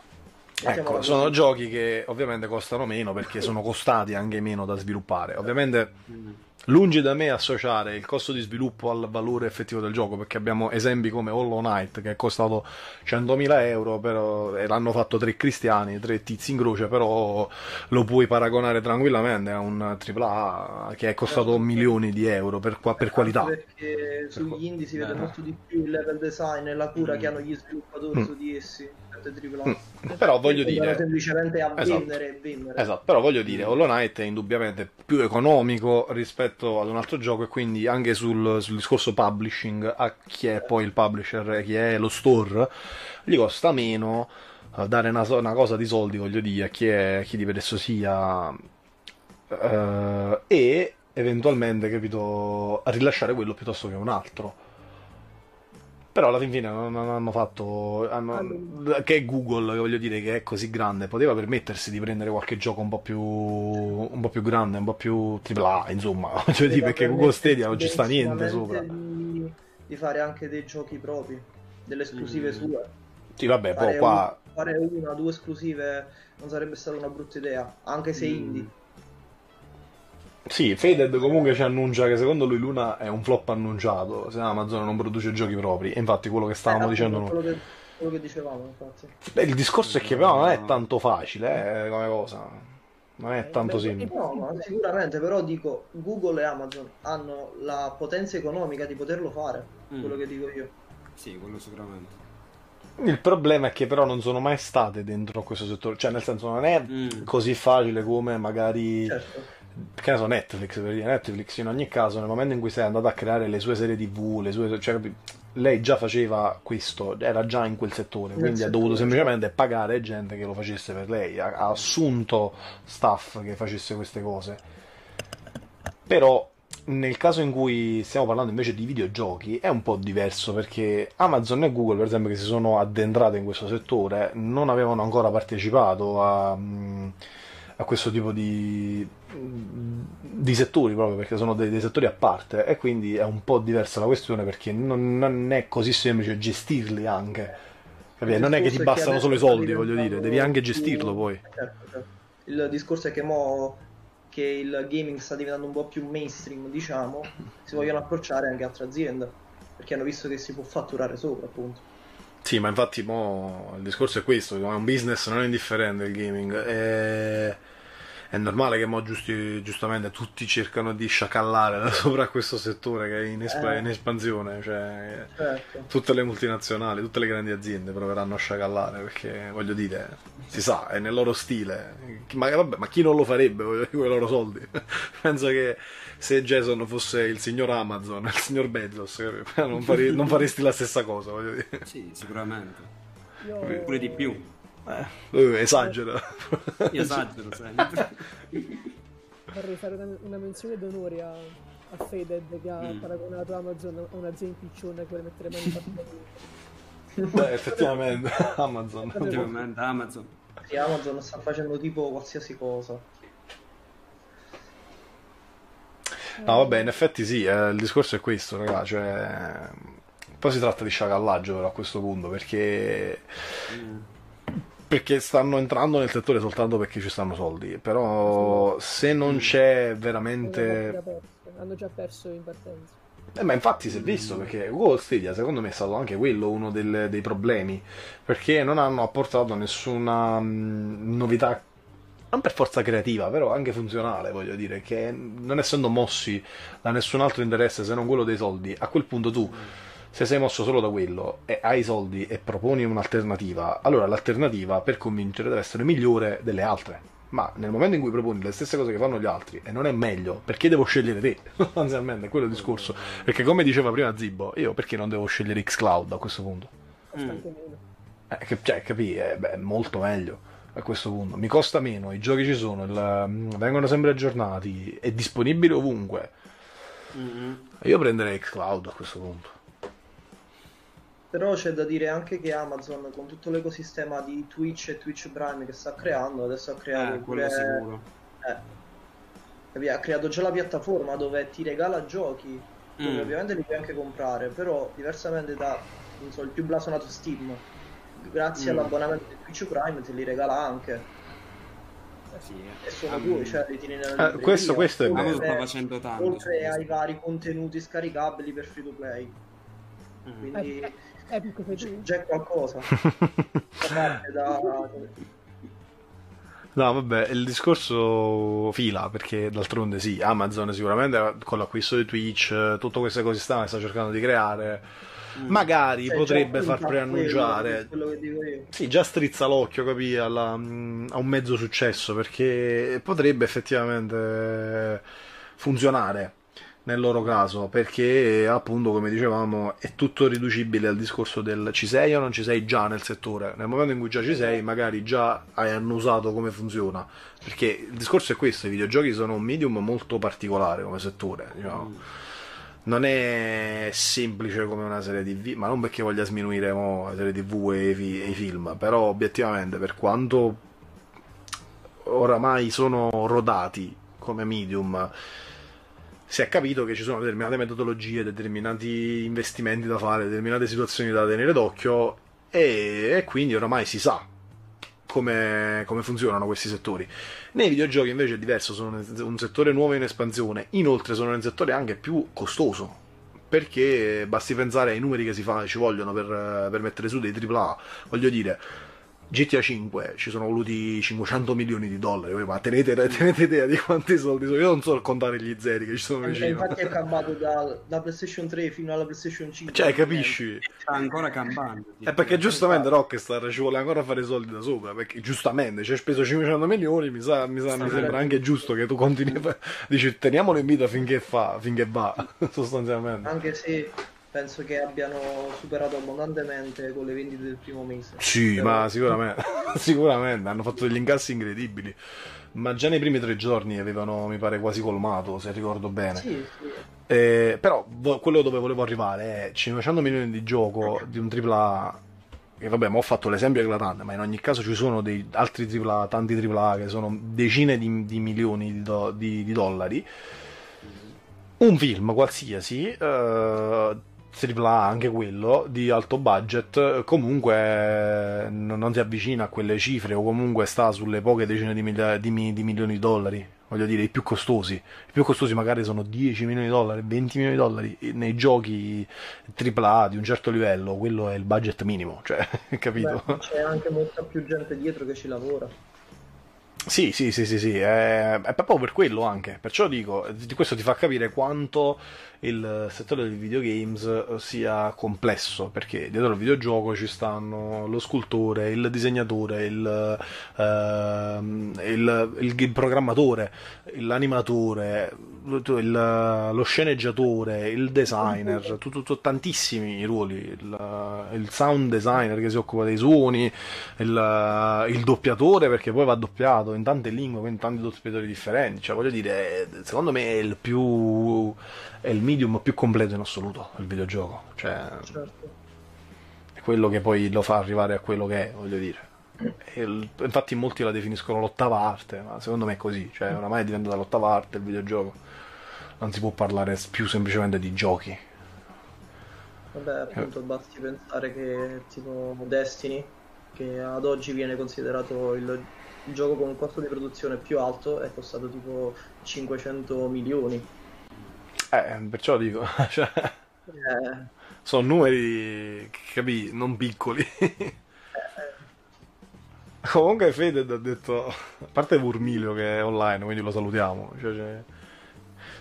Ecco, sono giochi che ovviamente costano meno perché sono costati anche meno da sviluppare. Ovviamente Mm. Lungi da me associare il costo di sviluppo al valore effettivo del gioco perché abbiamo esempi come Hollow Knight che è costato 100.000 euro però, e l'hanno fatto tre cristiani, tre tizi in croce, però lo puoi paragonare tranquillamente a un AAA che è costato milioni di euro per, qua- per qualità. Perché sugli indie si vede Eh. molto di più il level design e la cura Mm. che hanno gli sviluppatori Mm. su di essi. AAA. Mm. Però voglio dire... semplicemente a Esatto. vendere e vendere. Esatto, però voglio dire, Hollow Knight è indubbiamente più economico rispetto ad un altro gioco e quindi anche sul, sul discorso publishing a chi è poi il publisher e chi è lo store, gli costa meno eh, dare una, una cosa di soldi, voglio dire, a chi, è, chi di per esso sia eh, e eventualmente, capito, rilasciare quello piuttosto che un altro. Però alla fin fine non, non hanno fatto. hanno- che è Google, voglio dire, che è così grande, poteva permettersi di prendere qualche gioco un po' più. un po' più grande, un po' più AAA, insomma. Voglio dire, perché Google Stadia non ci sta niente sopra. Di, di fare anche dei giochi propri, delle esclusive Mm. sue. Sì, vabbè, poi Fare, qua. un- fare una, due esclusive non sarebbe stata una brutta idea, anche se Mm. indie. Sì, Faded comunque ci annuncia che secondo lui Luna è un flop annunciato. Se Amazon non produce giochi propri. E infatti quello che stavamo Eh, dicendo noi. quello che, quello che dicevamo, infatti. Beh, il discorso è che però non è tanto facile, eh, come cosa. Non è Eh, tanto beh, semplice. No, ma sicuramente, però dico, Google e Amazon hanno la potenza economica di poterlo fare, Mm. quello che dico io. Sì, quello sicuramente. Il problema è che però non sono mai state dentro questo settore, cioè nel senso non è Mm. così facile come magari Certo. Che ne so Netflix, per dire Netflix in ogni caso nel momento in cui sei andata a creare le sue serie TV, le sue, cioè, lei già faceva questo, era già in quel settore, Nel quindi ha settore, dovuto semplicemente pagare gente che lo facesse per lei, ha, ha assunto staff che facesse queste cose. Però nel caso in cui stiamo parlando invece di videogiochi è un po' diverso perché Amazon e Google, per esempio, che si sono addentrate in questo settore, non avevano ancora partecipato a, mm, a questo tipo di, di settori proprio perché sono dei, dei settori a parte e quindi è un po' diversa la questione perché non, non è così semplice gestirli anche. Capito? Non è che ti che bastano solo i soldi, voglio dire, devi anche più- gestirlo poi. Certo, certo. Il discorso è che mo che il gaming sta diventando un po' più mainstream, diciamo, si vogliono approcciare anche altre aziende, perché hanno visto che si può fatturare sopra, appunto. Sì, ma infatti mo, il discorso è questo, è un business non è indifferente il gaming. È, è normale che mo giusti- giustamente tutti cercano di sciacallare da sopra questo settore che è in, espa- Eh. in espansione, cioè Certo. tutte le multinazionali, tutte le grandi aziende proveranno a sciacallare perché voglio dire, si sa, è nel loro stile. Ma, vabbè, ma chi non lo farebbe con i loro soldi? Penso che se Jason fosse il signor Amazon, il signor Bezos, non, fare- non faresti la stessa cosa, voglio dire. Sì, sicuramente. Io, Pure di più. Eh, esagera. Io esagero sempre. vorrei fare una, una menzione d'onore a, a Faded che ha Mm. paragonato Amazon a un'azienda impicciona che vuole mettere mani in. Beh, effettivamente, Amazon. Ovviamente Amazon. Sì, Amazon sta facendo tipo qualsiasi cosa. No, vabbè, in effetti sì, eh, il discorso è questo, raga, cioè... Poi si tratta di sciacallaggio però a questo punto, perché Mm. Perché stanno entrando nel settore soltanto perché ci stanno soldi. Però se non c'è veramente. Hanno già perso in partenza. Eh, ma infatti si è visto perché Google Stadia secondo me è stato anche quello uno del, dei problemi perché non hanno apportato nessuna mh, novità non per forza creativa, però anche funzionale, voglio dire, che non essendo mossi da nessun altro interesse se non quello dei soldi, a quel punto tu, se sei mosso solo da quello e hai i soldi e proponi un'alternativa, allora l'alternativa per convincere deve essere migliore delle altre. Ma nel momento in cui proponi le stesse cose che fanno gli altri e non è meglio, perché devo scegliere te? Sostanzialmente, è quello il discorso. Perché come diceva prima Zibbo, io perché non devo scegliere Xcloud a questo punto? Meno. Eh, cioè, capì? È, beh, molto meglio a questo punto. Mi costa meno, i giochi ci sono, il, mm, vengono sempre aggiornati, è disponibile ovunque. Mm-hmm. Io prenderei Xcloud a questo punto. Però c'è da dire anche che Amazon, con tutto l'ecosistema di Twitch e Twitch Prime che sta creando, adesso ha creato eh, pure... sicuro. Eh, ha creato già la piattaforma dove ti regala giochi, mm. ovviamente li puoi anche comprare, però diversamente da so, il più blasonato Steam, grazie mm. all'abbonamento di Twitch Prime te li regala anche. Eh sì, e sono um, due, cioè li tieni nella eh, questo, questo è vero. sta facendo tanto. Oltre ai vari contenuti scaricabili per free to play. Mm. Quindi eh, eh, c'è, c'è qualcosa. da... No, vabbè, il discorso fila, perché d'altronde sì, Amazon sicuramente con l'acquisto di Twitch, tutte queste cose sta, sta cercando di creare Mm. magari cioè, potrebbe far preannunciare. Sì, già strizza l'occhio, capì, alla, mm, a un mezzo successo perché potrebbe effettivamente funzionare nel loro caso perché appunto come dicevamo è tutto riducibile al discorso del ci sei o non ci sei già nel settore. Nel momento in cui già ci sei magari già hai annusato come funziona. Perché il discorso è questo i videogiochi sono un medium molto particolare come settore diciamo. Mm. Non è semplice come una serie tv, ma non perché voglia sminuire mo, la serie tv e i, e i film, però obiettivamente per quanto oramai sono rodati come medium, si è capito che ci sono determinate metodologie, determinati investimenti da fare, determinate situazioni da tenere d'occhio e, e quindi oramai si sa come, come, funzionano questi settori. Nei videogiochi invece è diverso, sono un settore nuovo in espansione, inoltre sono un settore anche più costoso. Perché basti pensare ai numeri che si fa, ci vogliono per, per mettere su dei AAA. Voglio dire, GTA 5 ci sono voluti 500 milioni di dollari, ma tenete, tenete, idea di quanti soldi sono. Io non so contare gli zeri che ci sono vicino. Infatti è cambiato da, da, PlayStation 3 fino alla PlayStation 5. Cioè, capisci? Sta ancora campando. È perché giustamente Rockstar ci vuole ancora fare soldi da sopra. Perché giustamente ci hai speso 500 milioni. Mi, sa, mi, sa, mi sembra anche giusto che tu continui. A... Dici, teniamolo in vita finché fa, finché va, sostanzialmente. Anche se penso che abbiano superato abbondantemente con le vendite del primo mese. Sì, Però... ma sicuramente, sicuramente hanno fatto degli incassi incredibili. Ma già nei primi tre giorni avevano, mi pare, quasi colmato, se ricordo bene. Sì, sì. Eh, però quello dove volevo arrivare è 500 milioni di gioco di un AAA che vabbè, ma ho fatto l'esempio eclatante, ma in ogni caso ci sono dei altri AAA, tanti AAA che sono decine di, di milioni di, do, di, di, dollari. Un film qualsiasi, eh, AAA anche quello di alto budget comunque non si avvicina a quelle cifre o comunque sta sulle poche decine di, miglia- di, di milioni di dollari voglio dire i più costosi i più costosi magari sono 10 milioni di dollari 20 milioni di dollari nei giochi AAA di un certo livello quello è il budget minimo cioè capito Beh, c'è anche molta più gente dietro che ci lavora sì, sì, sì, sì, sì. È, è, proprio per quello anche. Perciò dico, di questo ti fa capire quanto il settore dei videogames sia complesso, perché dietro al videogioco ci stanno lo scultore, il disegnatore, il, uh, il, il, il programmatore, l'animatore, lo sceneggiatore, il designer, tu, tu, tu, tantissimi ruoli, il, sound designer che si occupa dei suoni, il, il, doppiatore perché poi va doppiato in tante lingue, in tanti doppiatori differenti, cioè voglio dire, secondo me è il più è il medium più completo in assoluto, il videogioco, cioè certo. è quello che poi lo fa arrivare a quello che è, voglio dire. Il, infatti molti la definiscono l'ottava arte, ma secondo me è così, cioè oramai è diventata l'ottava arte il videogioco non si può parlare più semplicemente di giochi. Vabbè, appunto, basti pensare che tipo Destiny che ad oggi viene considerato il, il gioco con un costo di produzione più alto, è costato tipo 500 milioni. Eh, perciò dico, cioè, Eh, sono numeri, capì, non piccoli. Comunque Feded ha detto, a parte Burmilio che è online, quindi lo salutiamo, cioè, cioè,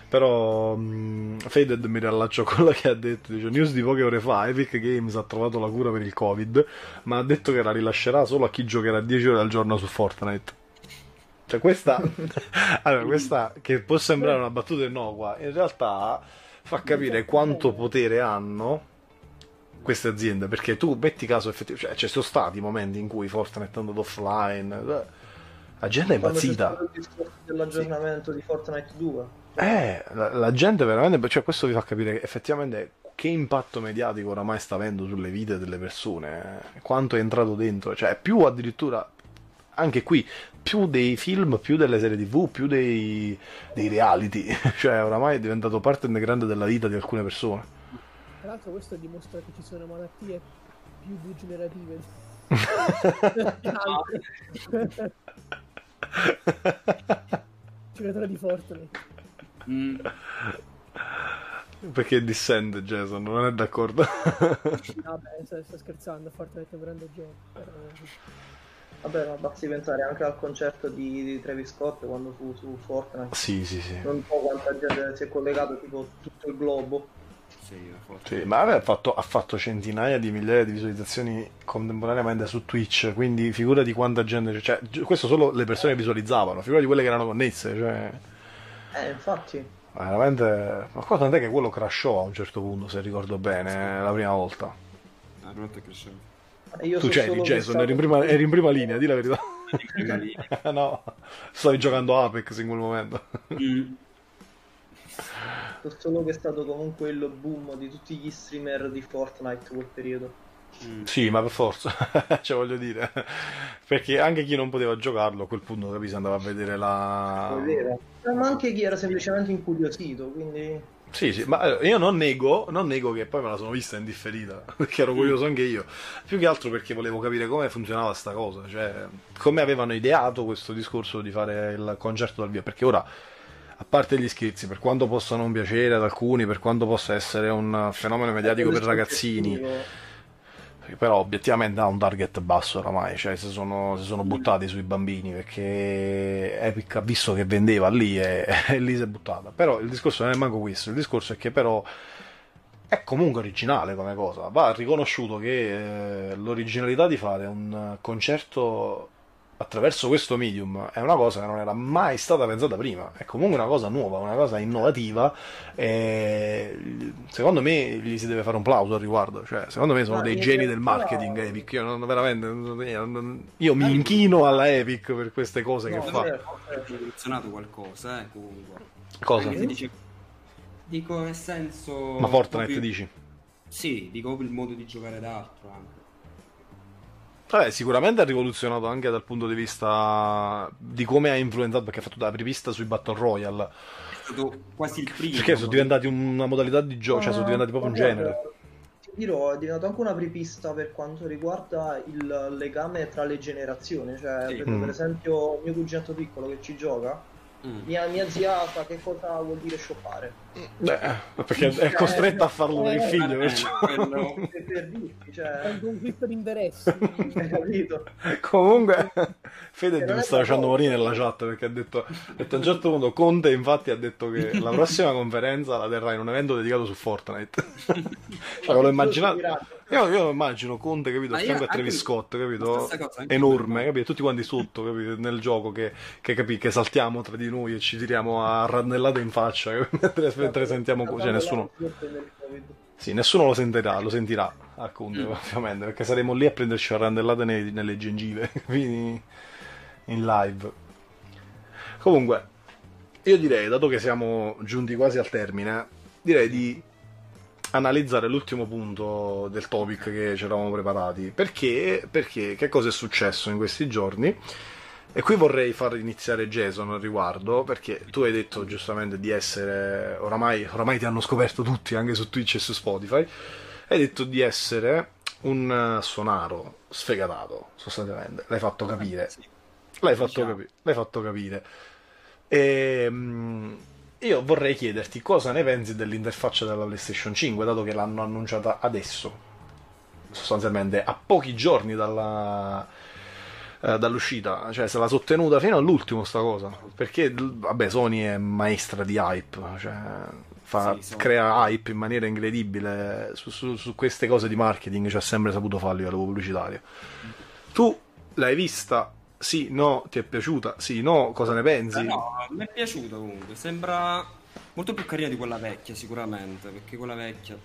però mh, Faded mi riallaccio a quello che ha detto, dice, news di poche ore fa, Epic Games ha trovato la cura per il Covid, ma ha detto che la rilascerà solo a chi giocherà 10 ore al giorno su Fortnite. Cioè questa, allora, questa che può sembrare una battuta innocua, in realtà fa capire quanto potere hanno queste aziende, perché tu metti caso effettivamente, cioè ci sono stati momenti in cui Fortnite è andato offline, eh, la gente è impazzita. stato il discorso dell'aggiornamento di Fortnite 2. Eh, la, la gente veramente, cioè questo vi fa capire che effettivamente che impatto mediatico oramai sta avendo sulle vite delle persone, eh, quanto è entrato dentro, cioè più addirittura, anche qui, più dei film, più delle serie tv, più dei, dei reality, cioè oramai è diventato parte integrante della vita di alcune persone. Tra l'altro questo dimostra che ci sono malattie più degenerative. Giocatore di Fortnite. Mm. Perché dissende Jason, non è d'accordo? Vabbè, sto, sto scherzando, Fortnite è un grande gioco. Però... Vabbè, ma basti pensare anche al concerto di, di Travis Scott quando fu su Fortnite. sì, sì, sì. Non so quanta gente si è collegato, tipo tutto il globo. Sì. Sì, ma ha fatto, ha fatto centinaia di migliaia di visualizzazioni contemporaneamente su Twitch, quindi figura di quanta gente, cioè, questo solo le persone che visualizzavano, figura di quelle che erano connesse, cioè, Eh, infatti. veramente, ma qua tant'è che quello crashò a un certo punto, se ricordo bene, la prima volta. La prima volta è cresciuto. E Io tu so c'eri, Jason, eri in, prima, eri in prima linea, di la verità. Prima lì. no, stavi giocando Apex in quel momento. Mm. so solo che è stato comunque il boom di tutti gli streamer di Fortnite quel periodo. Mm. Sì, ma per forza, cioè voglio dire, perché anche chi non poteva giocarlo a quel punto capisci andava a vedere la... Eh, Ma anche chi era semplicemente incuriosito, quindi... Sì, sì, ma eh, io non nego, non nego che poi me la sono vista indifferita, perché ero curioso anche io. Più che altro perché volevo capire come funzionava sta cosa, cioè come avevano ideato questo discorso di fare il concerto dal vivo, perché ora, a parte gli scherzi, per quanto possa non piacere ad alcuni, per quanto possa essere un fenomeno mediatico per ragazzini, però obiettivamente ha un target basso oramai, cioè si sono, sono buttati sui bambini perché Epic ha visto che vendeva lì e, e lì si è buttata. Però il discorso non è manco questo, il discorso è che però è comunque originale come cosa, va riconosciuto che eh, l'originalità di fare un concerto attraverso questo medium è una cosa che non era mai stata pensata prima, è comunque una cosa nuova, una cosa innovativa e secondo me gli si deve fare un plauso al riguardo, cioè secondo me sono Ma dei geni del marketing Epic, io non, veramente non- io mi inchino alla Epic per queste cose No, che fa. Ha rivoluzionato qualcosa, eh, comunque. Cosa? Dice- Dico nel senso... Ma Fortnite proprio- dici? Sì, dico il modo di giocare d'altro anche. Vabbè, sicuramente ha rivoluzionato anche dal punto di vista di come ha influenzato, perché ha fatto da apripista sui Battle Royale. È stato quasi il primo. Perché sono diventati una modalità di gioco, cioè sono diventati proprio un genere. Ti dirò, è diventato anche una apripista per quanto riguarda il legame tra le generazioni. Cioè, Sì. Mm. per esempio mio cuginetto piccolo che ci gioca, Mm. mia, mia zia sa che cosa vuol dire shoppare. Eh, perché è costretta a farlo per il figlio, Eh, perciò. quello- Per, per dirti, cioè, È un conflitto di interessi. hai capito? Comunque, Fede mi sta facendo morire nella chat perché ha detto, ha detto a un certo punto Conte infatti ha detto che la prossima conferenza la terrà in un evento dedicato su Fortnite. cioè, ve lo immaginate? Io, io immagino Conte, capito, fianco a Travis Scott, capito? cosa, Enorme, capito? Tutti quanti sotto, capito? Nel gioco che, che, capi, che saltiamo tra di noi e ci tiriamo a rannellate in faccia mentre, mentre sentiamo così, nessuno... Sì, nessuno lo sentirà, lo sentirà a Conte, Mm. ovviamente, perché saremo lì a prenderci a randellate nei- nelle gengive, quindi in live. Comunque, io direi, dato che siamo giunti quasi al termine, direi di analizzare l'ultimo punto del topic che ci eravamo preparati. Perché? Perché che cosa è successo in questi giorni? E qui vorrei far iniziare Jason al riguardo, perché tu hai detto giustamente di essere, oramai, oramai ti hanno scoperto tutti anche su Twitch e su Spotify, hai detto di essere un sonaro sfegatato, sostanzialmente. L'hai fatto capire. L'hai fatto, Diciamo. capi- l'hai fatto capire. E, mm, io vorrei chiederti cosa ne pensi dell'interfaccia della PlayStation 5, dato che l'hanno annunciata adesso, sostanzialmente a pochi giorni dalla, eh, dall'uscita, cioè se la sottenuta fino all'ultimo sta cosa, perché vabbè Sony è maestra di hype, cioè fa- Sì, crea hype in maniera incredibile su, su- su queste cose di marketing, ci ha sempre saputo farlo a livello pubblicitario. Tu l'hai vista? Sì, no, ti è piaciuta? Sì, no, cosa ne pensi? Eh, no, mi è piaciuto comunque. Sembra molto più carina di quella vecchia, sicuramente. Perché quella vecchia.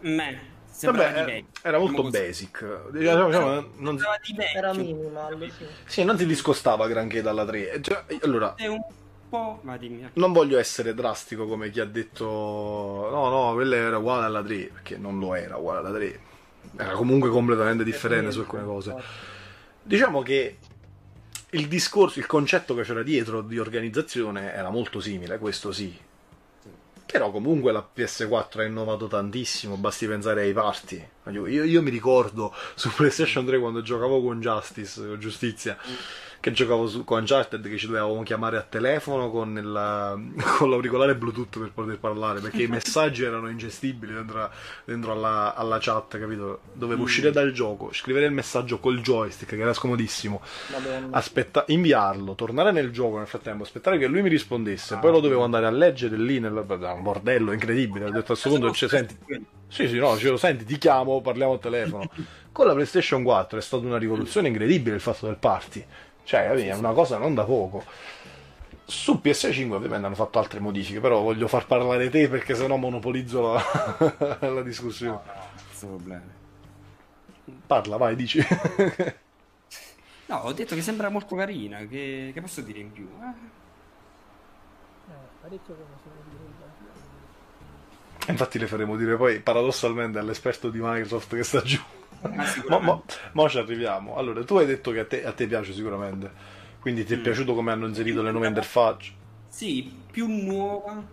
Me. Sembrava Vabbè, era molto diciamo così. basic. Diciamo, diciamo, non, di vecchio. Era minimal, sì. sì, non si discostava granché dalla 3. Cioè, allora, È un po'. Ma dimmi. non voglio essere drastico come chi ha detto no, no, quella era uguale alla 3, perché non lo era uguale alla 3. Era comunque completamente differente su alcune cose. Diciamo che il discorso, il concetto che c'era dietro di organizzazione era molto simile, questo sì. Però comunque la PS4 ha innovato tantissimo, basti pensare ai party. Io, io mi ricordo su PlayStation 3 quando giocavo con Justice, con Giustizia, che giocavo su, con Uncharted che ci dovevamo chiamare a telefono con, il, con l'auricolare Bluetooth per poter parlare, perché i messaggi erano ingestibili dentro, dentro alla, alla chat, capito? Dovevo uscire dal gioco, scrivere il messaggio col joystick, che era scomodissimo aspetta, inviarlo, tornare nel gioco nel frattempo, aspettare che lui mi rispondesse, poi lo dovevo andare a leggere lì nel un bordello incredibile. Ho detto a questo punto, cioè, senti, sì, sì, no, dicevo, senti, ti chiamo, parliamo al telefono. Con la PlayStation 4 è stata una rivoluzione incredibile il fatto del party. Cioè, capì, è una cosa non da poco. Su PS5 ovviamente hanno fatto altre modifiche, però voglio far parlare te perché sennò monopolizzo la, la discussione. Questo problema. Parla, vai, dici. No, ho detto che sembra molto carina. Che, che posso dire in più? Eh, Eh, parecchio come sono Infatti le faremo dire poi paradossalmente all'esperto di Microsoft che sta giù. Ma ma, ma ci arriviamo. Allora, tu hai detto che a te, a te piace sicuramente. Quindi ti è Mm. piaciuto come hanno inserito le nuove interfacce? Sì, più nuova.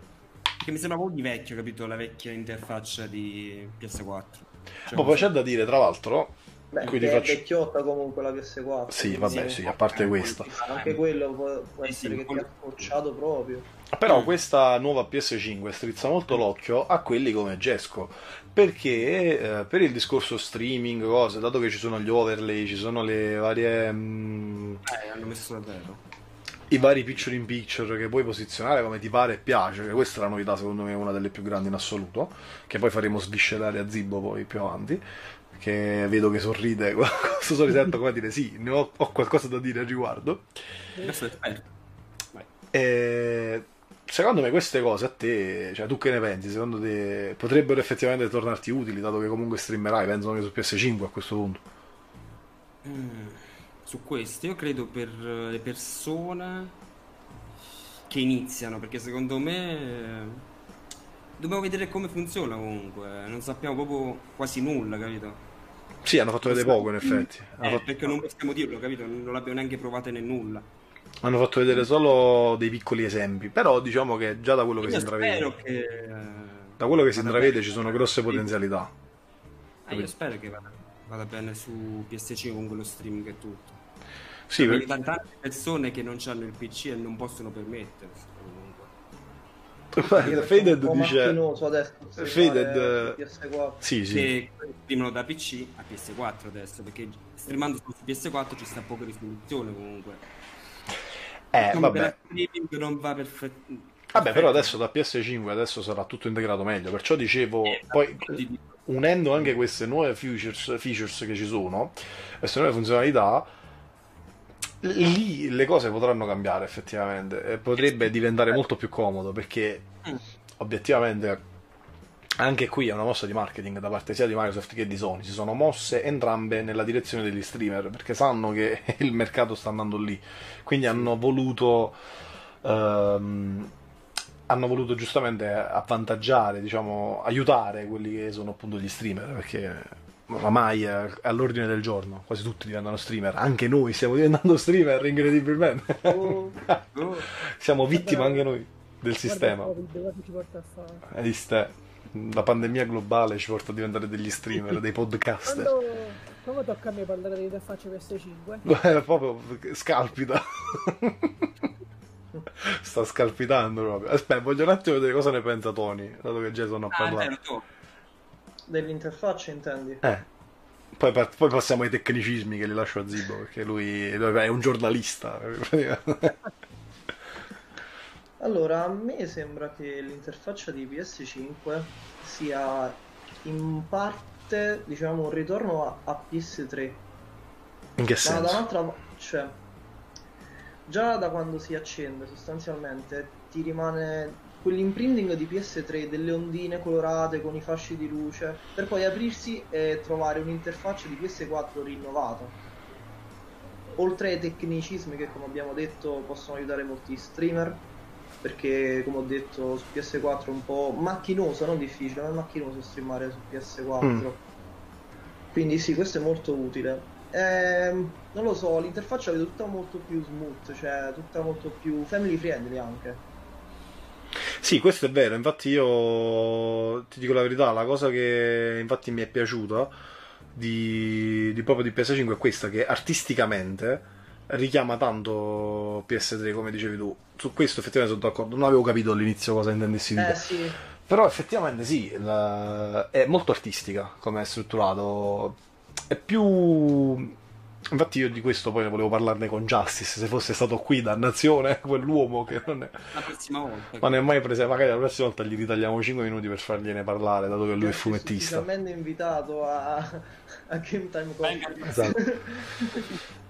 Che mi sembra un po' di vecchio, capito? La vecchia interfaccia di PS4. Cioè, Ma poi c'è da dire, tra l'altro, Beh, qui ti che faccio... è vecchiotta comunque la PS4. Sì, vabbè, sì, a parte questa. Anche quello può, può essere che ti ha scocciato proprio. Però Mm. questa nuova PS5 strizza molto l'occhio a quelli come Gesco. Perché eh, per il discorso streaming, cose, dato che ci sono gli overlay, ci sono le varie... mm, Eh, hanno messo davvero. i vari picture in picture che puoi posizionare come ti pare e piace, che questa è la novità secondo me una delle più grandi in assoluto, che poi faremo sviscerare a Zibbo poi più avanti, che vedo che sorride con questo sorrisetto come a dire sì, ne ho, ho qualcosa da dire al riguardo. E secondo me queste cose a te, cioè tu che ne pensi? Secondo te potrebbero effettivamente tornarti utili, dato che comunque streamerai, penso anche su PS5 a questo punto. Mm, Su questo io credo per eh, le persone che iniziano, perché secondo me eh, dobbiamo vedere come funziona comunque, non sappiamo proprio quasi nulla, capito? Sì, hanno fatto vedere poco in effetti. Eh, fatto- perché non possiamo dirlo, capito? Non l'abbiamo neanche provate né nulla. Hanno fatto vedere solo dei piccoli esempi, però diciamo che già da quello che si Io intravede, che... eh, da quello che si intravede ci sono grosse potenzialità. Eh, io spero che vada, vada bene su PS5 con quello streaming e tutto. Sì, Perché per- tante persone che non hanno il PC e non possono permettersi po' dice adesso Faded, streamare eh, PS4. Sì, sì. Streamano da PC a PS4 adesso, perché streamando su PS4 ci sta poca risoluzione comunque. Eh, Come vabbè. non va perfetto. Vabbè, però adesso da PS5 adesso sarà tutto integrato meglio, perciò dicevo, poi unendo anche queste nuove features, features che ci sono, queste nuove funzionalità, lì le cose potranno cambiare effettivamente potrebbe diventare molto più comodo perché Mm. obiettivamente anche qui è una mossa di marketing da parte sia di Microsoft che di Sony, si sono mosse entrambe nella direzione degli streamer perché sanno che il mercato sta andando lì, quindi hanno voluto ehm, hanno voluto giustamente avvantaggiare, diciamo, aiutare quelli che sono appunto gli streamer, perché oramai è all'ordine del giorno, quasi tutti diventano streamer, anche noi stiamo diventando streamer incredibilmente. Oh, Oh, Siamo vittime anche noi del sistema. Hai visto? la pandemia globale ci porta a diventare degli streamer, dei podcaster. Quando, quando tocca a me parlare dell'interfaccia PS5, Eh, proprio scalpita. Sta scalpitando proprio. Aspetta, voglio un attimo vedere cosa ne pensa Tony, dato che Jason ha Ah, parlato. vero, tu. Dell'interfaccia intendi? Eh. Poi, poi passiamo ai tecnicismi che li lascio a Zibo, perché lui, è un giornalista. Allora, a me sembra che l'interfaccia di PS5 sia in parte, diciamo, un ritorno a, a PS3. In che Ma da senso? un'altra, cioè, già da quando si accende sostanzialmente ti rimane quell'imprinting di PS3 delle ondine colorate con i fasci di luce per poi aprirsi e trovare un'interfaccia di PS4 rinnovata. Oltre ai tecnicismi che come abbiamo detto possono aiutare molti streamer perché come ho detto su PS4 è un po' macchinoso, non difficile, ma è macchinoso streamare su PS4. Mm. Quindi sì, questo è molto utile. Ehm, non lo so, l'interfaccia vedo tutta molto più smooth, cioè tutta molto più family friendly anche. Sì, questo è vero, infatti io ti dico la verità, la cosa che infatti mi è piaciuta di, di proprio di PS5 è questa, che artisticamente richiama tanto PS3 come dicevi tu. Su questo effettivamente sono d'accordo, non avevo capito all'inizio cosa intendessi dire. Eh sì, Però effettivamente sì, la- è molto artistica come è strutturato. È più... Infatti io di questo poi ne volevo parlarne con Justice, se fosse stato qui, dannazione, quell'uomo che non è... La prossima volta. Ma ne è mai preso, magari la prossima volta gli ritagliamo 5 minuti per fargliene parlare, dato che lui è fumettista. ufficialmente invitato a, a Game Time. Coffee. Esatto.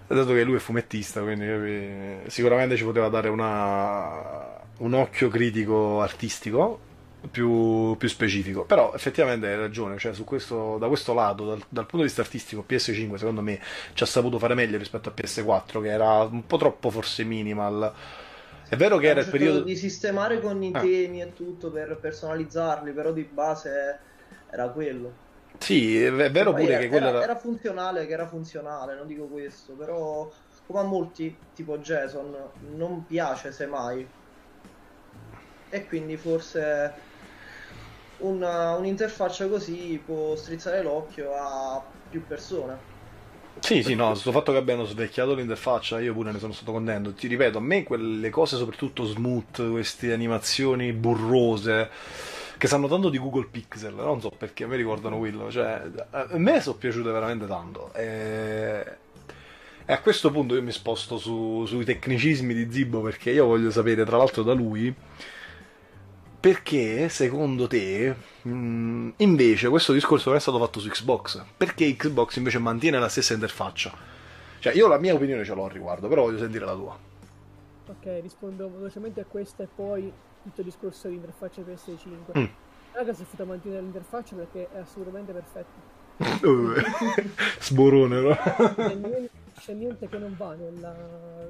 Dato che lui è fumettista, quindi eh, sicuramente ci poteva dare una- un occhio critico artistico più, più specifico. Però effettivamente hai ragione, cioè su questo, da questo lato, dal, dal punto di vista artistico, PS5 secondo me ci ha saputo fare meglio rispetto a PS4, che era un po' troppo forse minimal. È vero che era il periodo... di sistemare con i Ah. temi e tutto per personalizzarli, però di base era quello. Sì, è vero pure era, che quello era- era... era funzionale, che era funzionale, non dico questo, però come a molti, tipo Jason, non piace semmai. E quindi forse una- un'interfaccia così può strizzare l'occhio a più persone. Sì, sì, no, sul fatto che abbiano svecchiato l'interfaccia io pure ne sono stato contento. Ti ripeto, a me quelle cose soprattutto smooth, queste animazioni burrose che sanno tanto di Google Pixel, non so perché a me ricordano quello, cioè a me sono piaciute veramente tanto. E, e a questo punto io mi sposto su- sui tecnicismi di Zibo perché io voglio sapere tra l'altro da lui perché secondo te mh, invece questo discorso non è stato fatto su Xbox? Perché Xbox invece mantiene la stessa interfaccia? Cioè io la mia opinione ce l'ho al riguardo, però voglio sentire la tua. ok, rispondo velocemente a questa e poi tutto il discorso di interfaccia PS5. Mm. Raga, si è fatto mantenere l'interfaccia perché è assolutamente perfetta. Sborone, no? C'è niente, c'è niente che non va nella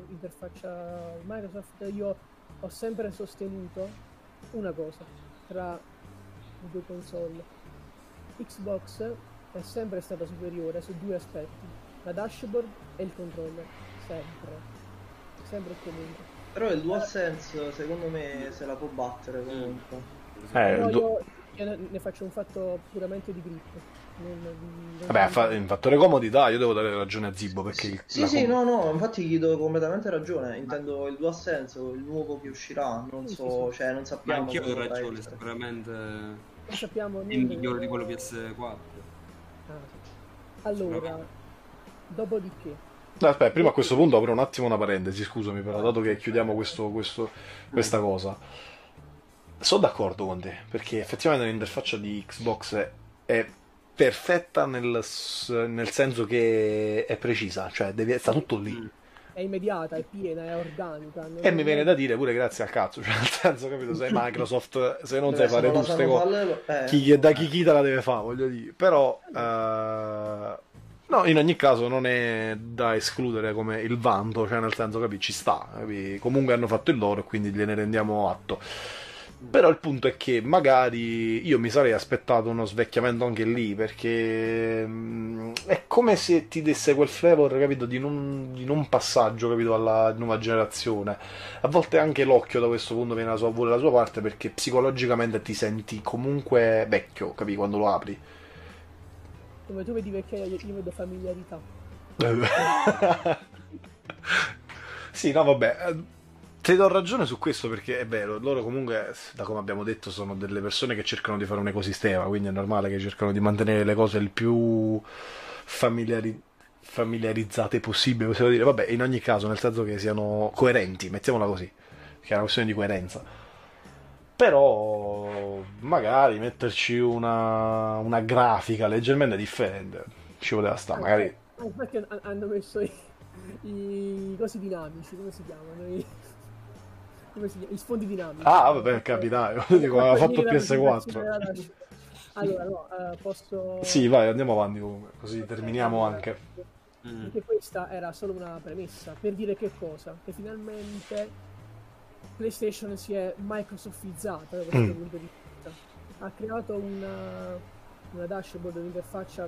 interfaccia Microsoft. Io ho sempre sostenuto una cosa tra le due console. Xbox è sempre stata superiore su due aspetti, la dashboard e il controller. Sempre. Sempre e comunque. Però il DualSense secondo me se la può battere comunque. Eh, Però il du- io, io ne- ne faccio un fatto puramente di grip. Non, non- Vabbè, fa- in fattore comodità io devo dare ragione a Zibbo perché Sì, sì, com- non no, no, infatti gli do completamente ragione. Intendo il DualSense, il nuovo che uscirà, non Sì, so, sì, cioè non Ma sappiamo. anch'io do cosa vorrà ragione, sicuramente non sappiamo è niente. migliore di quello PS4. Ah, sì. Allora, dopodiché, No, aspetta, prima a questo punto apro un attimo una parentesi, scusami però, dato che chiudiamo questo- questo- questa cosa. Sono d'accordo con te, perché effettivamente l'interfaccia di Xbox è, è perfetta nel, nel senso che è precisa, cioè deve, sta tutto lì. Mm. è immediata, è piena, è organica. E è- mi viene da dire pure grazie al cazzo, cioè nel senso, capito, sei Microsoft, se non sai fare non la tu ste sanno cose, eh. chi, da chi chi te la deve fare, voglio dire. Però, eh, no, in ogni caso non è da escludere come il vanto, cioè nel senso, capi, ci sta, capi? Comunque hanno fatto il loro e quindi gliene rendiamo atto. Però il punto è che magari io mi sarei aspettato uno svecchiamento anche lì, perché mh, è come se ti desse quel flavor, capito, di non, di non passaggio, capito, alla nuova generazione. A volte anche l'occhio da questo punto viene la sua, vuole la sua parte perché psicologicamente ti senti comunque vecchio, capito, quando lo apri. Come tu vedi vecchiaia, io vedo familiarità. sì, no, vabbè. Ti do ragione su questo perché è vero, loro comunque, da come abbiamo detto, sono delle persone che cercano di fare un ecosistema, quindi è normale che cercano di mantenere le cose il più familiari- familiarizzate possibile, possiamo dire. Vabbè, in ogni caso, nel senso che siano coerenti, mettiamola così, che è una questione di coerenza. Però magari metterci una, una grafica leggermente differente ci poteva stare, magari... Ah, infatti han- hanno messo i, i cosi dinamici, come si chiamano? I, come si chiama? I sfondi dinamici. Ah, vabbè, capitano, dico, aveva fatto il PS4. Allora, no, eh, posso... Sì, vai, andiamo avanti comunque, così terminiamo anche. Mm. Perché questa era solo una premessa per dire che cosa? Che finalmente PlayStation si è Microsoftizzata da questo Mm. punto di vista. Ha creato una, una dashboard, un'interfaccia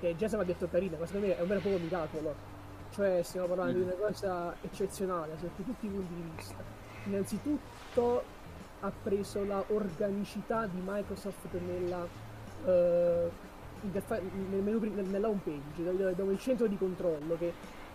che già si aveva detto carina, ma secondo me è un vero e proprio miracolo. Cioè stiamo parlando di una cosa eccezionale sotto tutti i punti di vista. Innanzitutto ha preso la organicità di Microsoft nella, eh, interfa- nel menu, nella home page, dove, il centro di controllo che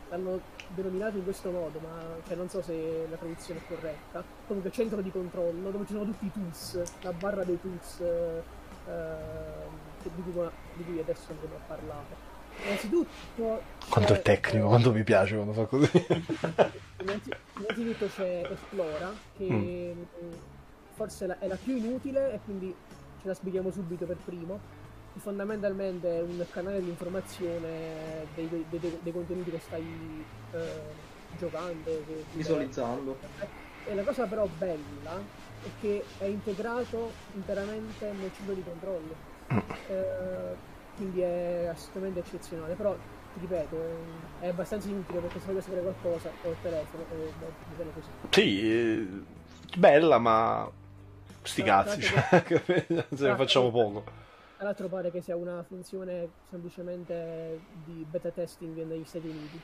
l'hanno denominato in questo modo, ma cioè, non so se la traduzione è corretta. Comunque centro di controllo dove ci sono tutti i tools, la barra dei tools eh, eh, di, cui, di cui adesso andremo a parlare. Innanzitutto Quanto è tecnico, quanto mi piace quando fa così. Innanzi- innanzitutto c'è Esplora, che Mm. forse è la, è la più inutile e quindi ce la spieghiamo subito per primo. Che Fondamentalmente è un canale di informazione dei, dei- dei- dei contenuti che stai eh, giocando. Che, Visualizzando. E la cosa però bella è che è integrato interamente nel centro di controllo. Eh, quindi è assolutamente eccezionale. Però ti ripeto, è, abbastanza inutile perché se voglio sapere qualcosa ho il telefono e beh, così. Sì, eh, bella, ma sti cazzi, cioè, se ne facciamo poco. Tra l'altro pare che sia una funzione semplicemente di beta testing negli Stati Uniti.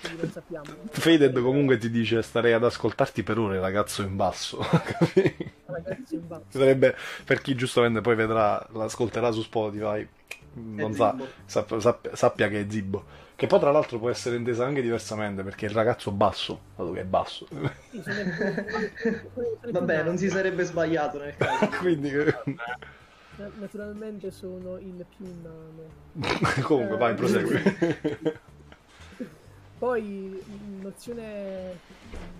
Quindi non sappiamo. Faded comunque ti dice starei ad ascoltarti per ore, ragazzo in basso. capi? Ragazzi, in basso. Sarebbe per chi giustamente poi vedrà, l'ascolterà su Spotify, non sa, Zibbo. sappia, sappia- che è Zibbo. Che poi tra l'altro può essere intesa anche diversamente perché il ragazzo basso, dato che è basso. Vabbè, non si sarebbe sbagliato nel caso. Quindi Na- Naturalmente sono il più nano. comunque vai, prosegui. Poi nozione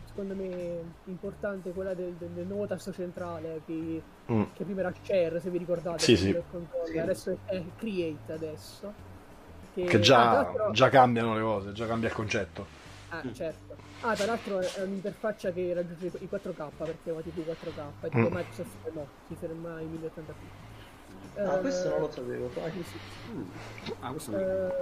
secondo me importante quella del, del- del nuovo tasto centrale che, Mm. che prima era share se vi ricordate Sì, sì. Sì. adesso è, è create adesso che, Che ah, già, l'altro- già cambiano le cose, già cambia il concetto. ah, certo ah tra l'altro è un'interfaccia che raggiunge i 4K perché è una TV 4K e tipo Mm. Microsoft no si ferma ai 1080p Ah, Eh, questo non lo sapevo. dai. sì, sì. Mm. Ah, questo no. Ehm,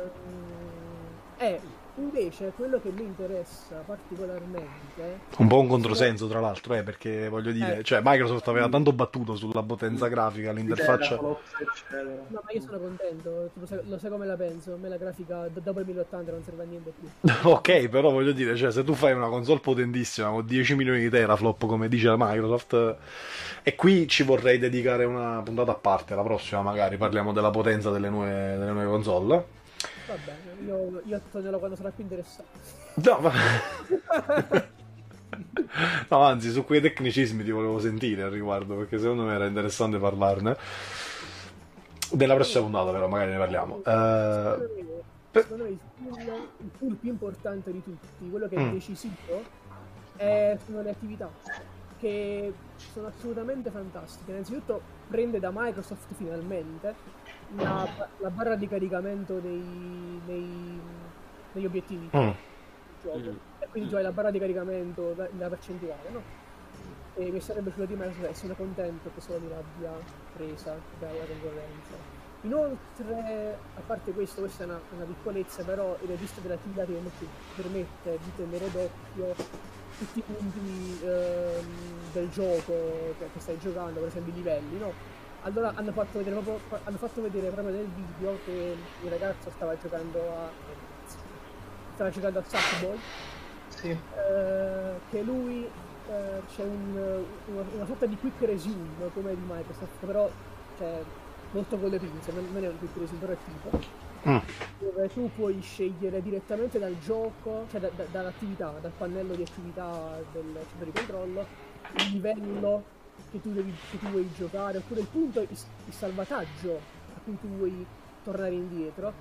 è invece quello che mi interessa particolarmente Un po' un controsenso, tra l'altro, eh, perché voglio dire, Eh. cioè Microsoft aveva tanto battuto sulla potenza grafica, l'interfaccia. Flops, eccetera. No, ma io sono contento, tu lo sai, lo sai come la penso, a me la grafica dopo il 1080 non serve a niente più. Ok, però voglio dire, cioè, se tu fai una console potentissima con 10 milioni di teraflop, come dice la Microsoft, eh, e qui ci vorrei dedicare una puntata a parte, la prossima magari parliamo della potenza delle nuove, delle nuove console. Va bene, io, io tornerò quando sarà più interessante. No, ma... no, anzi, su quei tecnicismi ti volevo sentire al riguardo, perché secondo me era interessante parlarne. Della prossima puntata, però, magari ne parliamo. Eh, Secondo me, secondo me il, tool, il tool più importante di tutti, quello che è Mm. decisivo, è, sono le attività, che sono assolutamente fantastiche. Innanzitutto prende da Microsoft finalmente la, la barra di caricamento dei, dei- degli obiettivi mm. del gioco. Mm. E quindi tu hai la barra di caricamento, la, la percentuale, no? E mi sarebbe piaciuto di me e sono contento che Sony l'abbia presa dalla concorrenza. Inoltre, a parte questo, questa è una, una piccolezza, però il registro dell'attività ti permette di tenere d'occhio tutti i punti ehm, del gioco che, che, stai giocando, per esempio i livelli, no? Allora hanno fatto, vedere proprio, hanno fatto vedere proprio nel video che il ragazzo stava giocando a stava giocando a Sackball sì. eh, che lui eh, c'è un, una, una, sorta di quick resume come di Microsoft però cioè, molto con le pinze non, non è un quick resume però è tipo Mm. dove tu puoi scegliere direttamente dal gioco, cioè da, da, dall'attività, dal pannello di attività del centro di controllo, il livello che tu, devi, che tu vuoi giocare, oppure il punto, il salvataggio a cui tu vuoi tornare indietro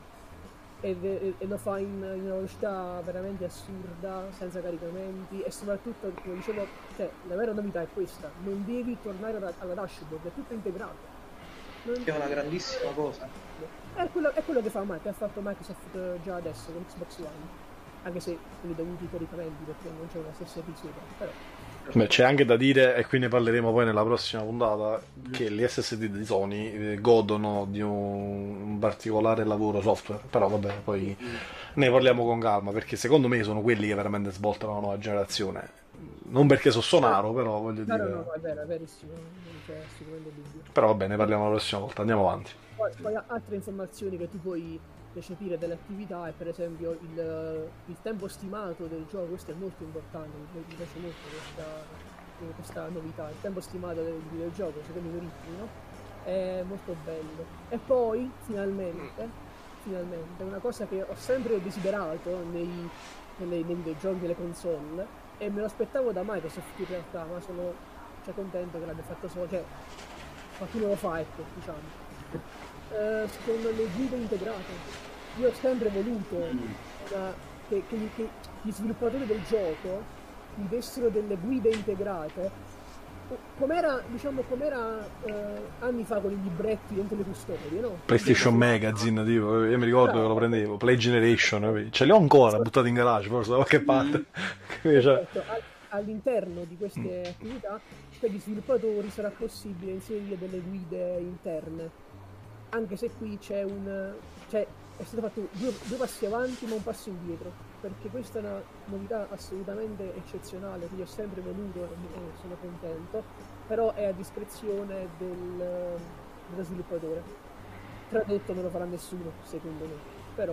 e, e, e lo fa in, in, una velocità veramente assurda, senza caricamenti e soprattutto, come dicevo, cioè, la vera novità è questa, non devi tornare alla, alla dashboard, è tutto integrato. Non... Che è una grandissima cosa. È quello, è quello che, fa, che ha fatto Microsoft eh, già adesso con Xbox One, anche se con i dovuti caricamenti perché non c'è una stessa edizione, però... Beh, c'è anche da dire, e qui ne parleremo poi nella prossima puntata, che gli SSD di Sony eh, godono di un particolare lavoro software. Però vabbè, poi ne parliamo con calma, perché secondo me sono quelli che veramente svoltano la nuova generazione. Non perché so sonaro, però voglio dire... No, no, è vero, è verissimo, non c'è assolutamente dubbio. Però va bene, ne parliamo la prossima volta, andiamo avanti. Poi, poi altre informazioni che tu puoi recepire delle attività e per esempio il, il, tempo stimato del gioco, questo è molto importante, mi piace molto questa, questa novità, il tempo stimato del videogioco secondo i ritmi, no? È molto bello. E poi finalmente, finalmente, una cosa che ho sempre desiderato nei, nei, nei videogiochi, nelle console, e me lo aspettavo da Microsoft in realtà, ma sono cioè, contento che l'abbia fatto solo, cioè qualcuno lo fa, ecco, diciamo eh, con le guide integrate. Io ho sempre voluto una, che, che, che, gli sviluppatori del gioco mi dessero delle guide integrate com'era, diciamo, com'era eh, anni fa con i libretti dentro le custodie, no? PlayStation Magazine, tipo, io mi ricordo che lo prendevo, Play Generation, ce li ho ancora buttati in garage, forse da qualche parte. Mm. cioè... All'interno di queste attività per gli sviluppatori sarà possibile inserire delle guide interne anche se qui c'è un... Cioè, è stato fatto due, due, passi avanti ma un passo indietro, perché questa è una novità assolutamente eccezionale che io ho sempre voluto e sono contento, però è a discrezione del, dello sviluppatore. Tradotto non lo farà nessuno, secondo me, però...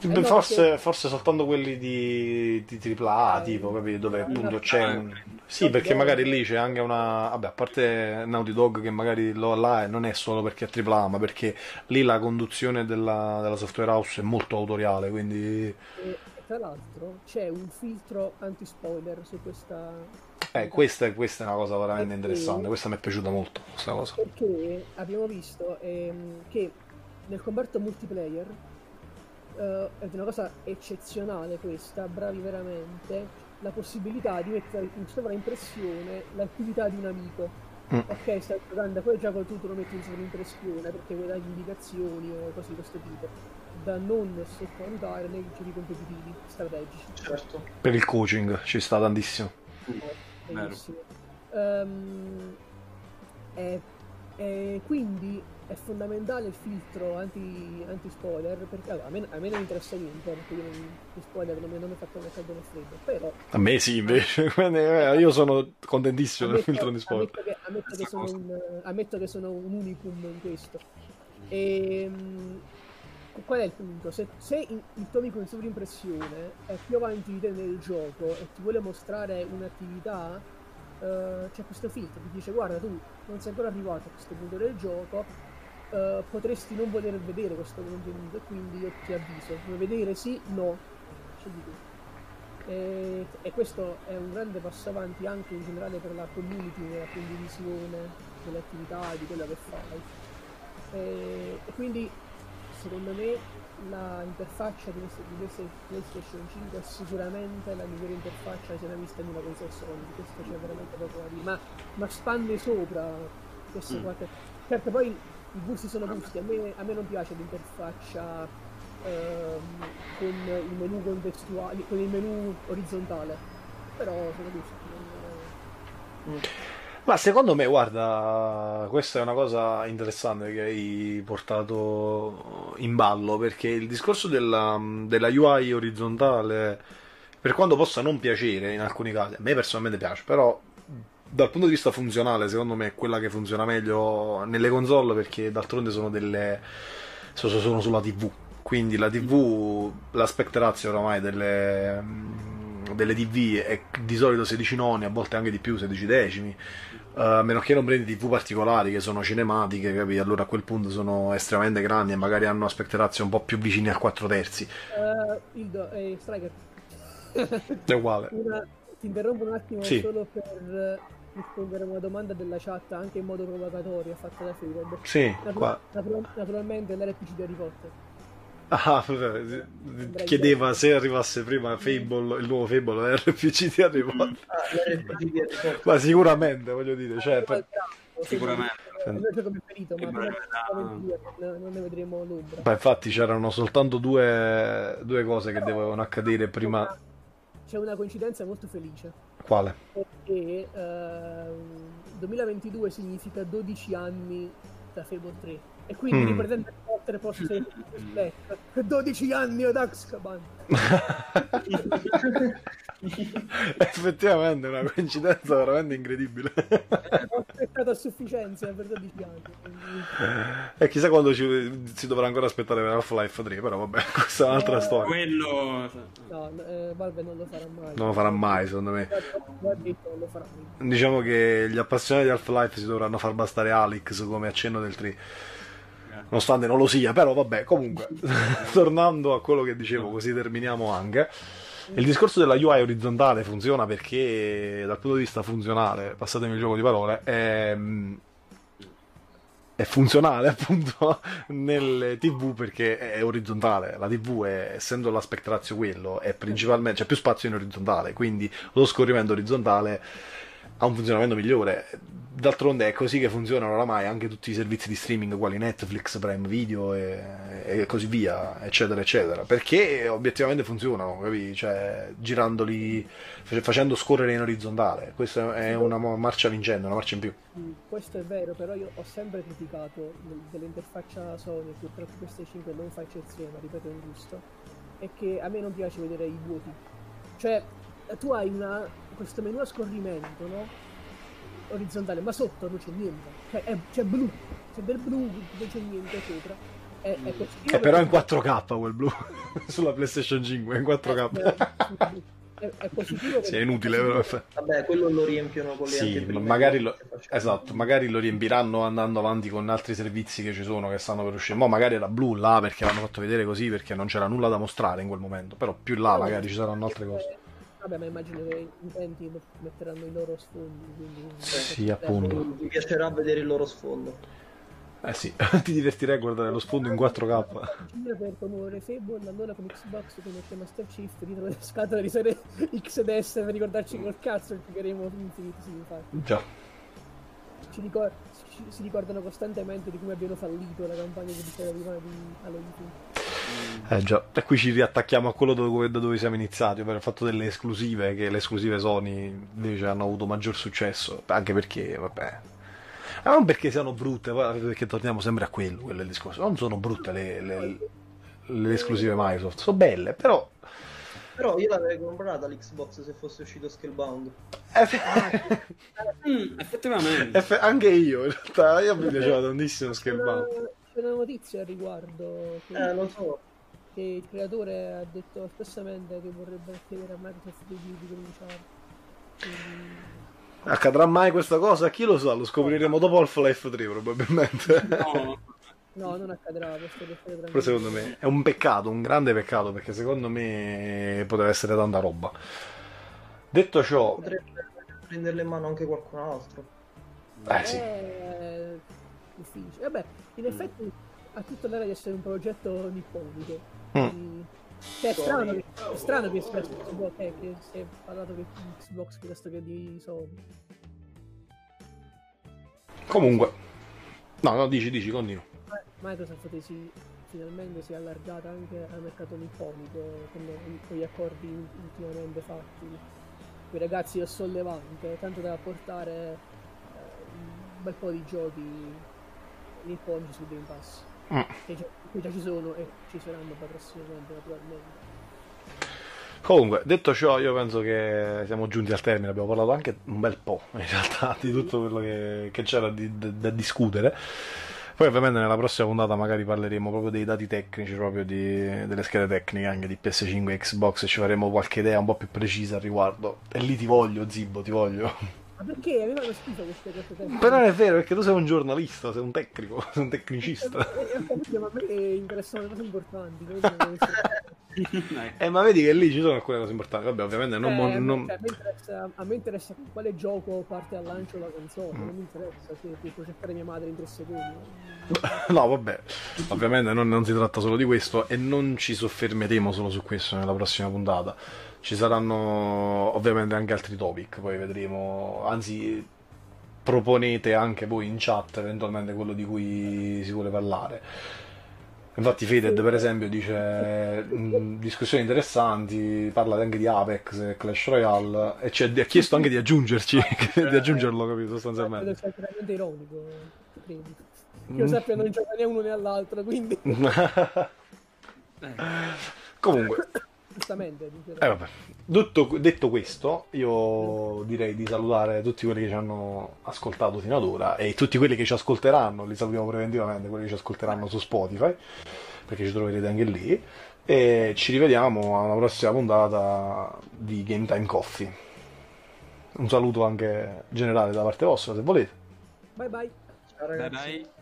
Eh, forse, che... forse, soltanto quelli di, di AAA, eh, tipo, capito? Dove appunto c'è un... Sì, perché magari lì c'è anche una... Vabbè, a parte Naughty Dog che magari lo là non è solo perché è AAA, ma perché lì la conduzione della, della software house è molto autoriale, quindi... E, tra l'altro c'è un filtro anti-spoiler su questa... Eh, questa, questa, è una cosa veramente perché, interessante, questa mi è piaciuta molto, questa cosa. Perché abbiamo visto ehm, che nel comparto multiplayer uh, è una cosa eccezionale questa, bravi veramente, la possibilità di mettere in sovraimpressione l'attività di un amico. Mm. Ok, stai giocando quel gioco tu te lo metti in sovraimpressione perché vuoi dare indicazioni o cose di questo tipo, da non sottovalutare nei giochi competitivi strategici. Certo. Per il coaching ci sta tantissimo. Eh, benissimo. Um, e, e quindi è fondamentale il filtro anti, anti spoiler perché allora, a, me, a, me, non interessa niente perché io non, gli spoiler non mi hanno fatto una caldo né freddo però a me sì invece eh, io sono contentissimo del filtro di spoiler ammetto che, ammetto che, sono un, ammetto che sono un unicum in questo e ehm, qual è il punto? Se, se il tuo amico in sovrimpressione è più avanti di te nel gioco e ti vuole mostrare un'attività, uh, c'è questo filtro che dice guarda tu non sei ancora arrivato a questo punto del gioco, uh, potresti non voler vedere questo contenuto quindi io ti avviso, vuoi vedere sì, no, scegli tu. E, e, questo è un grande passo avanti anche in generale per la community nella condivisione delle attività e di quello che fai. E, e quindi secondo me la interfaccia di, questo, di PlayStation 5 è sicuramente la migliore interfaccia che si è vista in una console Sony, questo c'è veramente poco da dire, ma, ma spanne sopra questo mm. qualche... Certo poi i gusti sono gusti, a me, a me non piace l'interfaccia ehm, con il menu contestuale, con il menu orizzontale, però sono gusti. Non... Ma secondo me, guarda, questa è una cosa interessante che hai portato in ballo, perché il discorso della, della UI orizzontale, per quanto possa non piacere in alcuni casi, a me personalmente piace, però dal punto di vista funzionale, secondo me è quella che funziona meglio nelle console, perché d'altronde sono delle... sono sulla TV, quindi la TV, l'aspect ratio oramai delle delle TV è di solito 16 noni, a volte anche di più, 16 decimi. Uh, a meno che non prendi TV particolari che sono cinematiche, capi? allora a quel punto sono estremamente grandi e magari hanno aspect ratio un po' più vicini al 4 terzi. Uh, Ildo, eh, Striker. È uguale. Una, ti interrompo un attimo sì. solo per rispondere a una domanda della chat anche in modo provocatorio fatta da Fred. Sì, Natura- natura- naturalmente l'RPC di Harry Potter. Ah, chiedeva se arrivasse prima Fable, il nuovo Fable, l'RPG di Harry Potter. Ah, ma sicuramente, voglio dire, cioè, per... sicuramente. È il mio gioco preferito, ma non ne vedremo l'ombra. Ma infatti c'erano soltanto due, due cose che dovevano accadere prima. C'è una coincidenza molto felice. Quale? Perché uh, 2022 significa 12 anni da Fable 3 e quindi mm. riprendendo il Potter posso essere per 12 anni ad Axkaban. Effettivamente è una coincidenza veramente incredibile. Ho aspettato a sufficienza per 12 anni. E chissà quando ci, si dovrà ancora aspettare per Half-Life 3, però vabbè, questa è un'altra eh, storia. Quello... No, eh, Valve non lo farà mai. Non lo farà mai, secondo me. Diciamo che gli appassionati di Half-Life si dovranno far bastare Alex come accenno del 3 nonostante non lo sia, però vabbè, comunque, tornando a quello che dicevo, così terminiamo anche. Il discorso della UI orizzontale funziona perché dal punto di vista funzionale, passatemi il gioco di parole, è, è funzionale appunto nelle TV perché è orizzontale. La TV, è, essendo l'aspect ratio quello, è principalmente c'è più spazio in orizzontale, quindi lo scorrimento orizzontale ha un funzionamento migliore. D'altronde è così che funzionano oramai anche tutti i servizi di streaming quali Netflix, Prime Video e, e così via, eccetera, eccetera. Perché obiettivamente funzionano, capi? Cioè, girandoli, facendo scorrere in orizzontale. Questa è una marcia vincente, una marcia in più. Mm, questo è vero, però io ho sempre criticato dell'interfaccia Sony, purtroppo queste 5 non fa eccezione, ma ripeto è un gusto, è che a me non piace vedere i vuoti. Cioè, tu hai una, questo menu a scorrimento, no? Orizzontale, ma sotto non c'è niente. Cioè, è, c'è blu, c'è del blu, non c'è niente sopra. È, è. Eh, però è in 4K quel blu sulla PlayStation 5, è in 4K. È, è positivo sì, è inutile però. vabbè quello lo riempiono con le sì, magari lo, esatto magari lo riempiranno andando avanti con altri servizi che ci sono che stanno per uscire mo magari era blu là perché l'hanno fatto vedere così perché non c'era nulla da mostrare in quel momento però più là magari ci saranno altre cose Vabbè, ma immagino che in utenti metteranno i loro sfondi. Quindi... Sì, appunto. Mi piacerà vedere il loro sfondo. Eh sì, ti divertirei a guardare lo sfondo in 4K. Per promuovere Fable, allora con Xbox conosce Master Chief dietro le scatole di serie XDS per ricordarci col cazzo che giocheremo Infinite, sì, infatti. Già. Ci, ricor- ci, si ricordano costantemente di come abbiano fallito la campagna che diceva prima di Halo Infinite. Eh già, e qui ci riattacchiamo a quello dove, da dove siamo iniziati, ovvero il fatto delle esclusive, che le esclusive Sony invece hanno avuto maggior successo, anche perché, vabbè, ma non perché siano brutte, perché torniamo sempre a quello, quello è il discorso, non sono brutte le, le, le esclusive Microsoft, sono belle, però... Però io l'avrei comprata l'Xbox se fosse uscito Scalebound. mm, effettivamente. Eff- anche io, in realtà, io mi piaceva tantissimo Scalebound una notizia al riguardo. Che, eh, lo so. Che il creatore ha detto espressamente che vorrebbe chiedere a Microsoft di, di cominciare. Quindi... Accadrà mai questa cosa? Chi lo sa? Lo scopriremo dopo Half-Life 3 probabilmente. No. No, non accadrà, Però secondo me è un peccato, un grande peccato, perché secondo me potrebbe essere tanta roba. Detto ciò... Potrebbe prenderle in mano anche qualcun altro. Eh, sì. Eh, difficile. Vabbè, in effetti ha tutta l'area di essere un progetto nipponico. Mm. Cioè, è, strano che, è strano che eh, che si è parlato di Xbox piuttosto che di Sony. Comunque, no, no, dici, dici, continua. Microsoft si, finalmente si è allargata anche al mercato nipponico con, con gli accordi ultimamente fatti. Quei ragazzi del sollevante, tanto da portare bel po' di giochi lì oggi su Game Pass. Mm. Che, già, già ci sono e ci saranno poi prossimamente naturalmente. Comunque, detto ciò, io penso che siamo giunti al termine. Abbiamo parlato anche un bel po' in realtà di tutto quello che, che c'era di- da- da discutere. Poi, ovviamente, nella prossima puntata magari parleremo proprio dei dati tecnici, proprio di- delle schede tecniche anche di PS5 e Xbox. E ci faremo qualche idea un po' più precisa al riguardo. E lì ti voglio, Zibbo, ti voglio. Ma perché? Avevano schifo queste cose tecniche. Però non è vero, perché tu sei un giornalista, sei un tecnico, sei un tecnicista. Eh, capito, ma a me interessano le cose importanti. Eh, ma vedi che lì ci sono alcune cose importanti. Vabbè, ovviamente non. Eh, mo- a, me, non- cioè, a me interessa, a me interessa con quale gioco parte al lancio la console, Mm. non mi interessa se può cercare mia madre in tre secondi. No, vabbè, ovviamente non, non si tratta solo di questo e non ci soffermeremo solo su questo nella prossima puntata. Ci saranno ovviamente anche altri topic, poi vedremo, anzi proponete anche voi in chat eventualmente quello di cui si vuole parlare. Infatti Faded per esempio dice discussioni interessanti, parla anche di Apex e Clash Royale e ci ha chiesto anche di aggiungerci, di aggiungerlo, capito, Credo sostanzialmente. sia veramente ironico. Credo. Che Mm. io sappia non gioca né uno né all'altro, quindi Eh, Comunque, giustamente. Eh, vabbè. Detto, detto questo, io direi di salutare tutti quelli che ci hanno ascoltato fino ad ora e tutti quelli che ci ascolteranno, li salutiamo preventivamente, quelli che ci ascolteranno su Spotify, perché ci troverete anche lì. E ci rivediamo a una prossima puntata di Game Time Coffee. Un saluto anche generale da parte vostra, se volete. Bye bye. Ciao bye ragazzi. bye.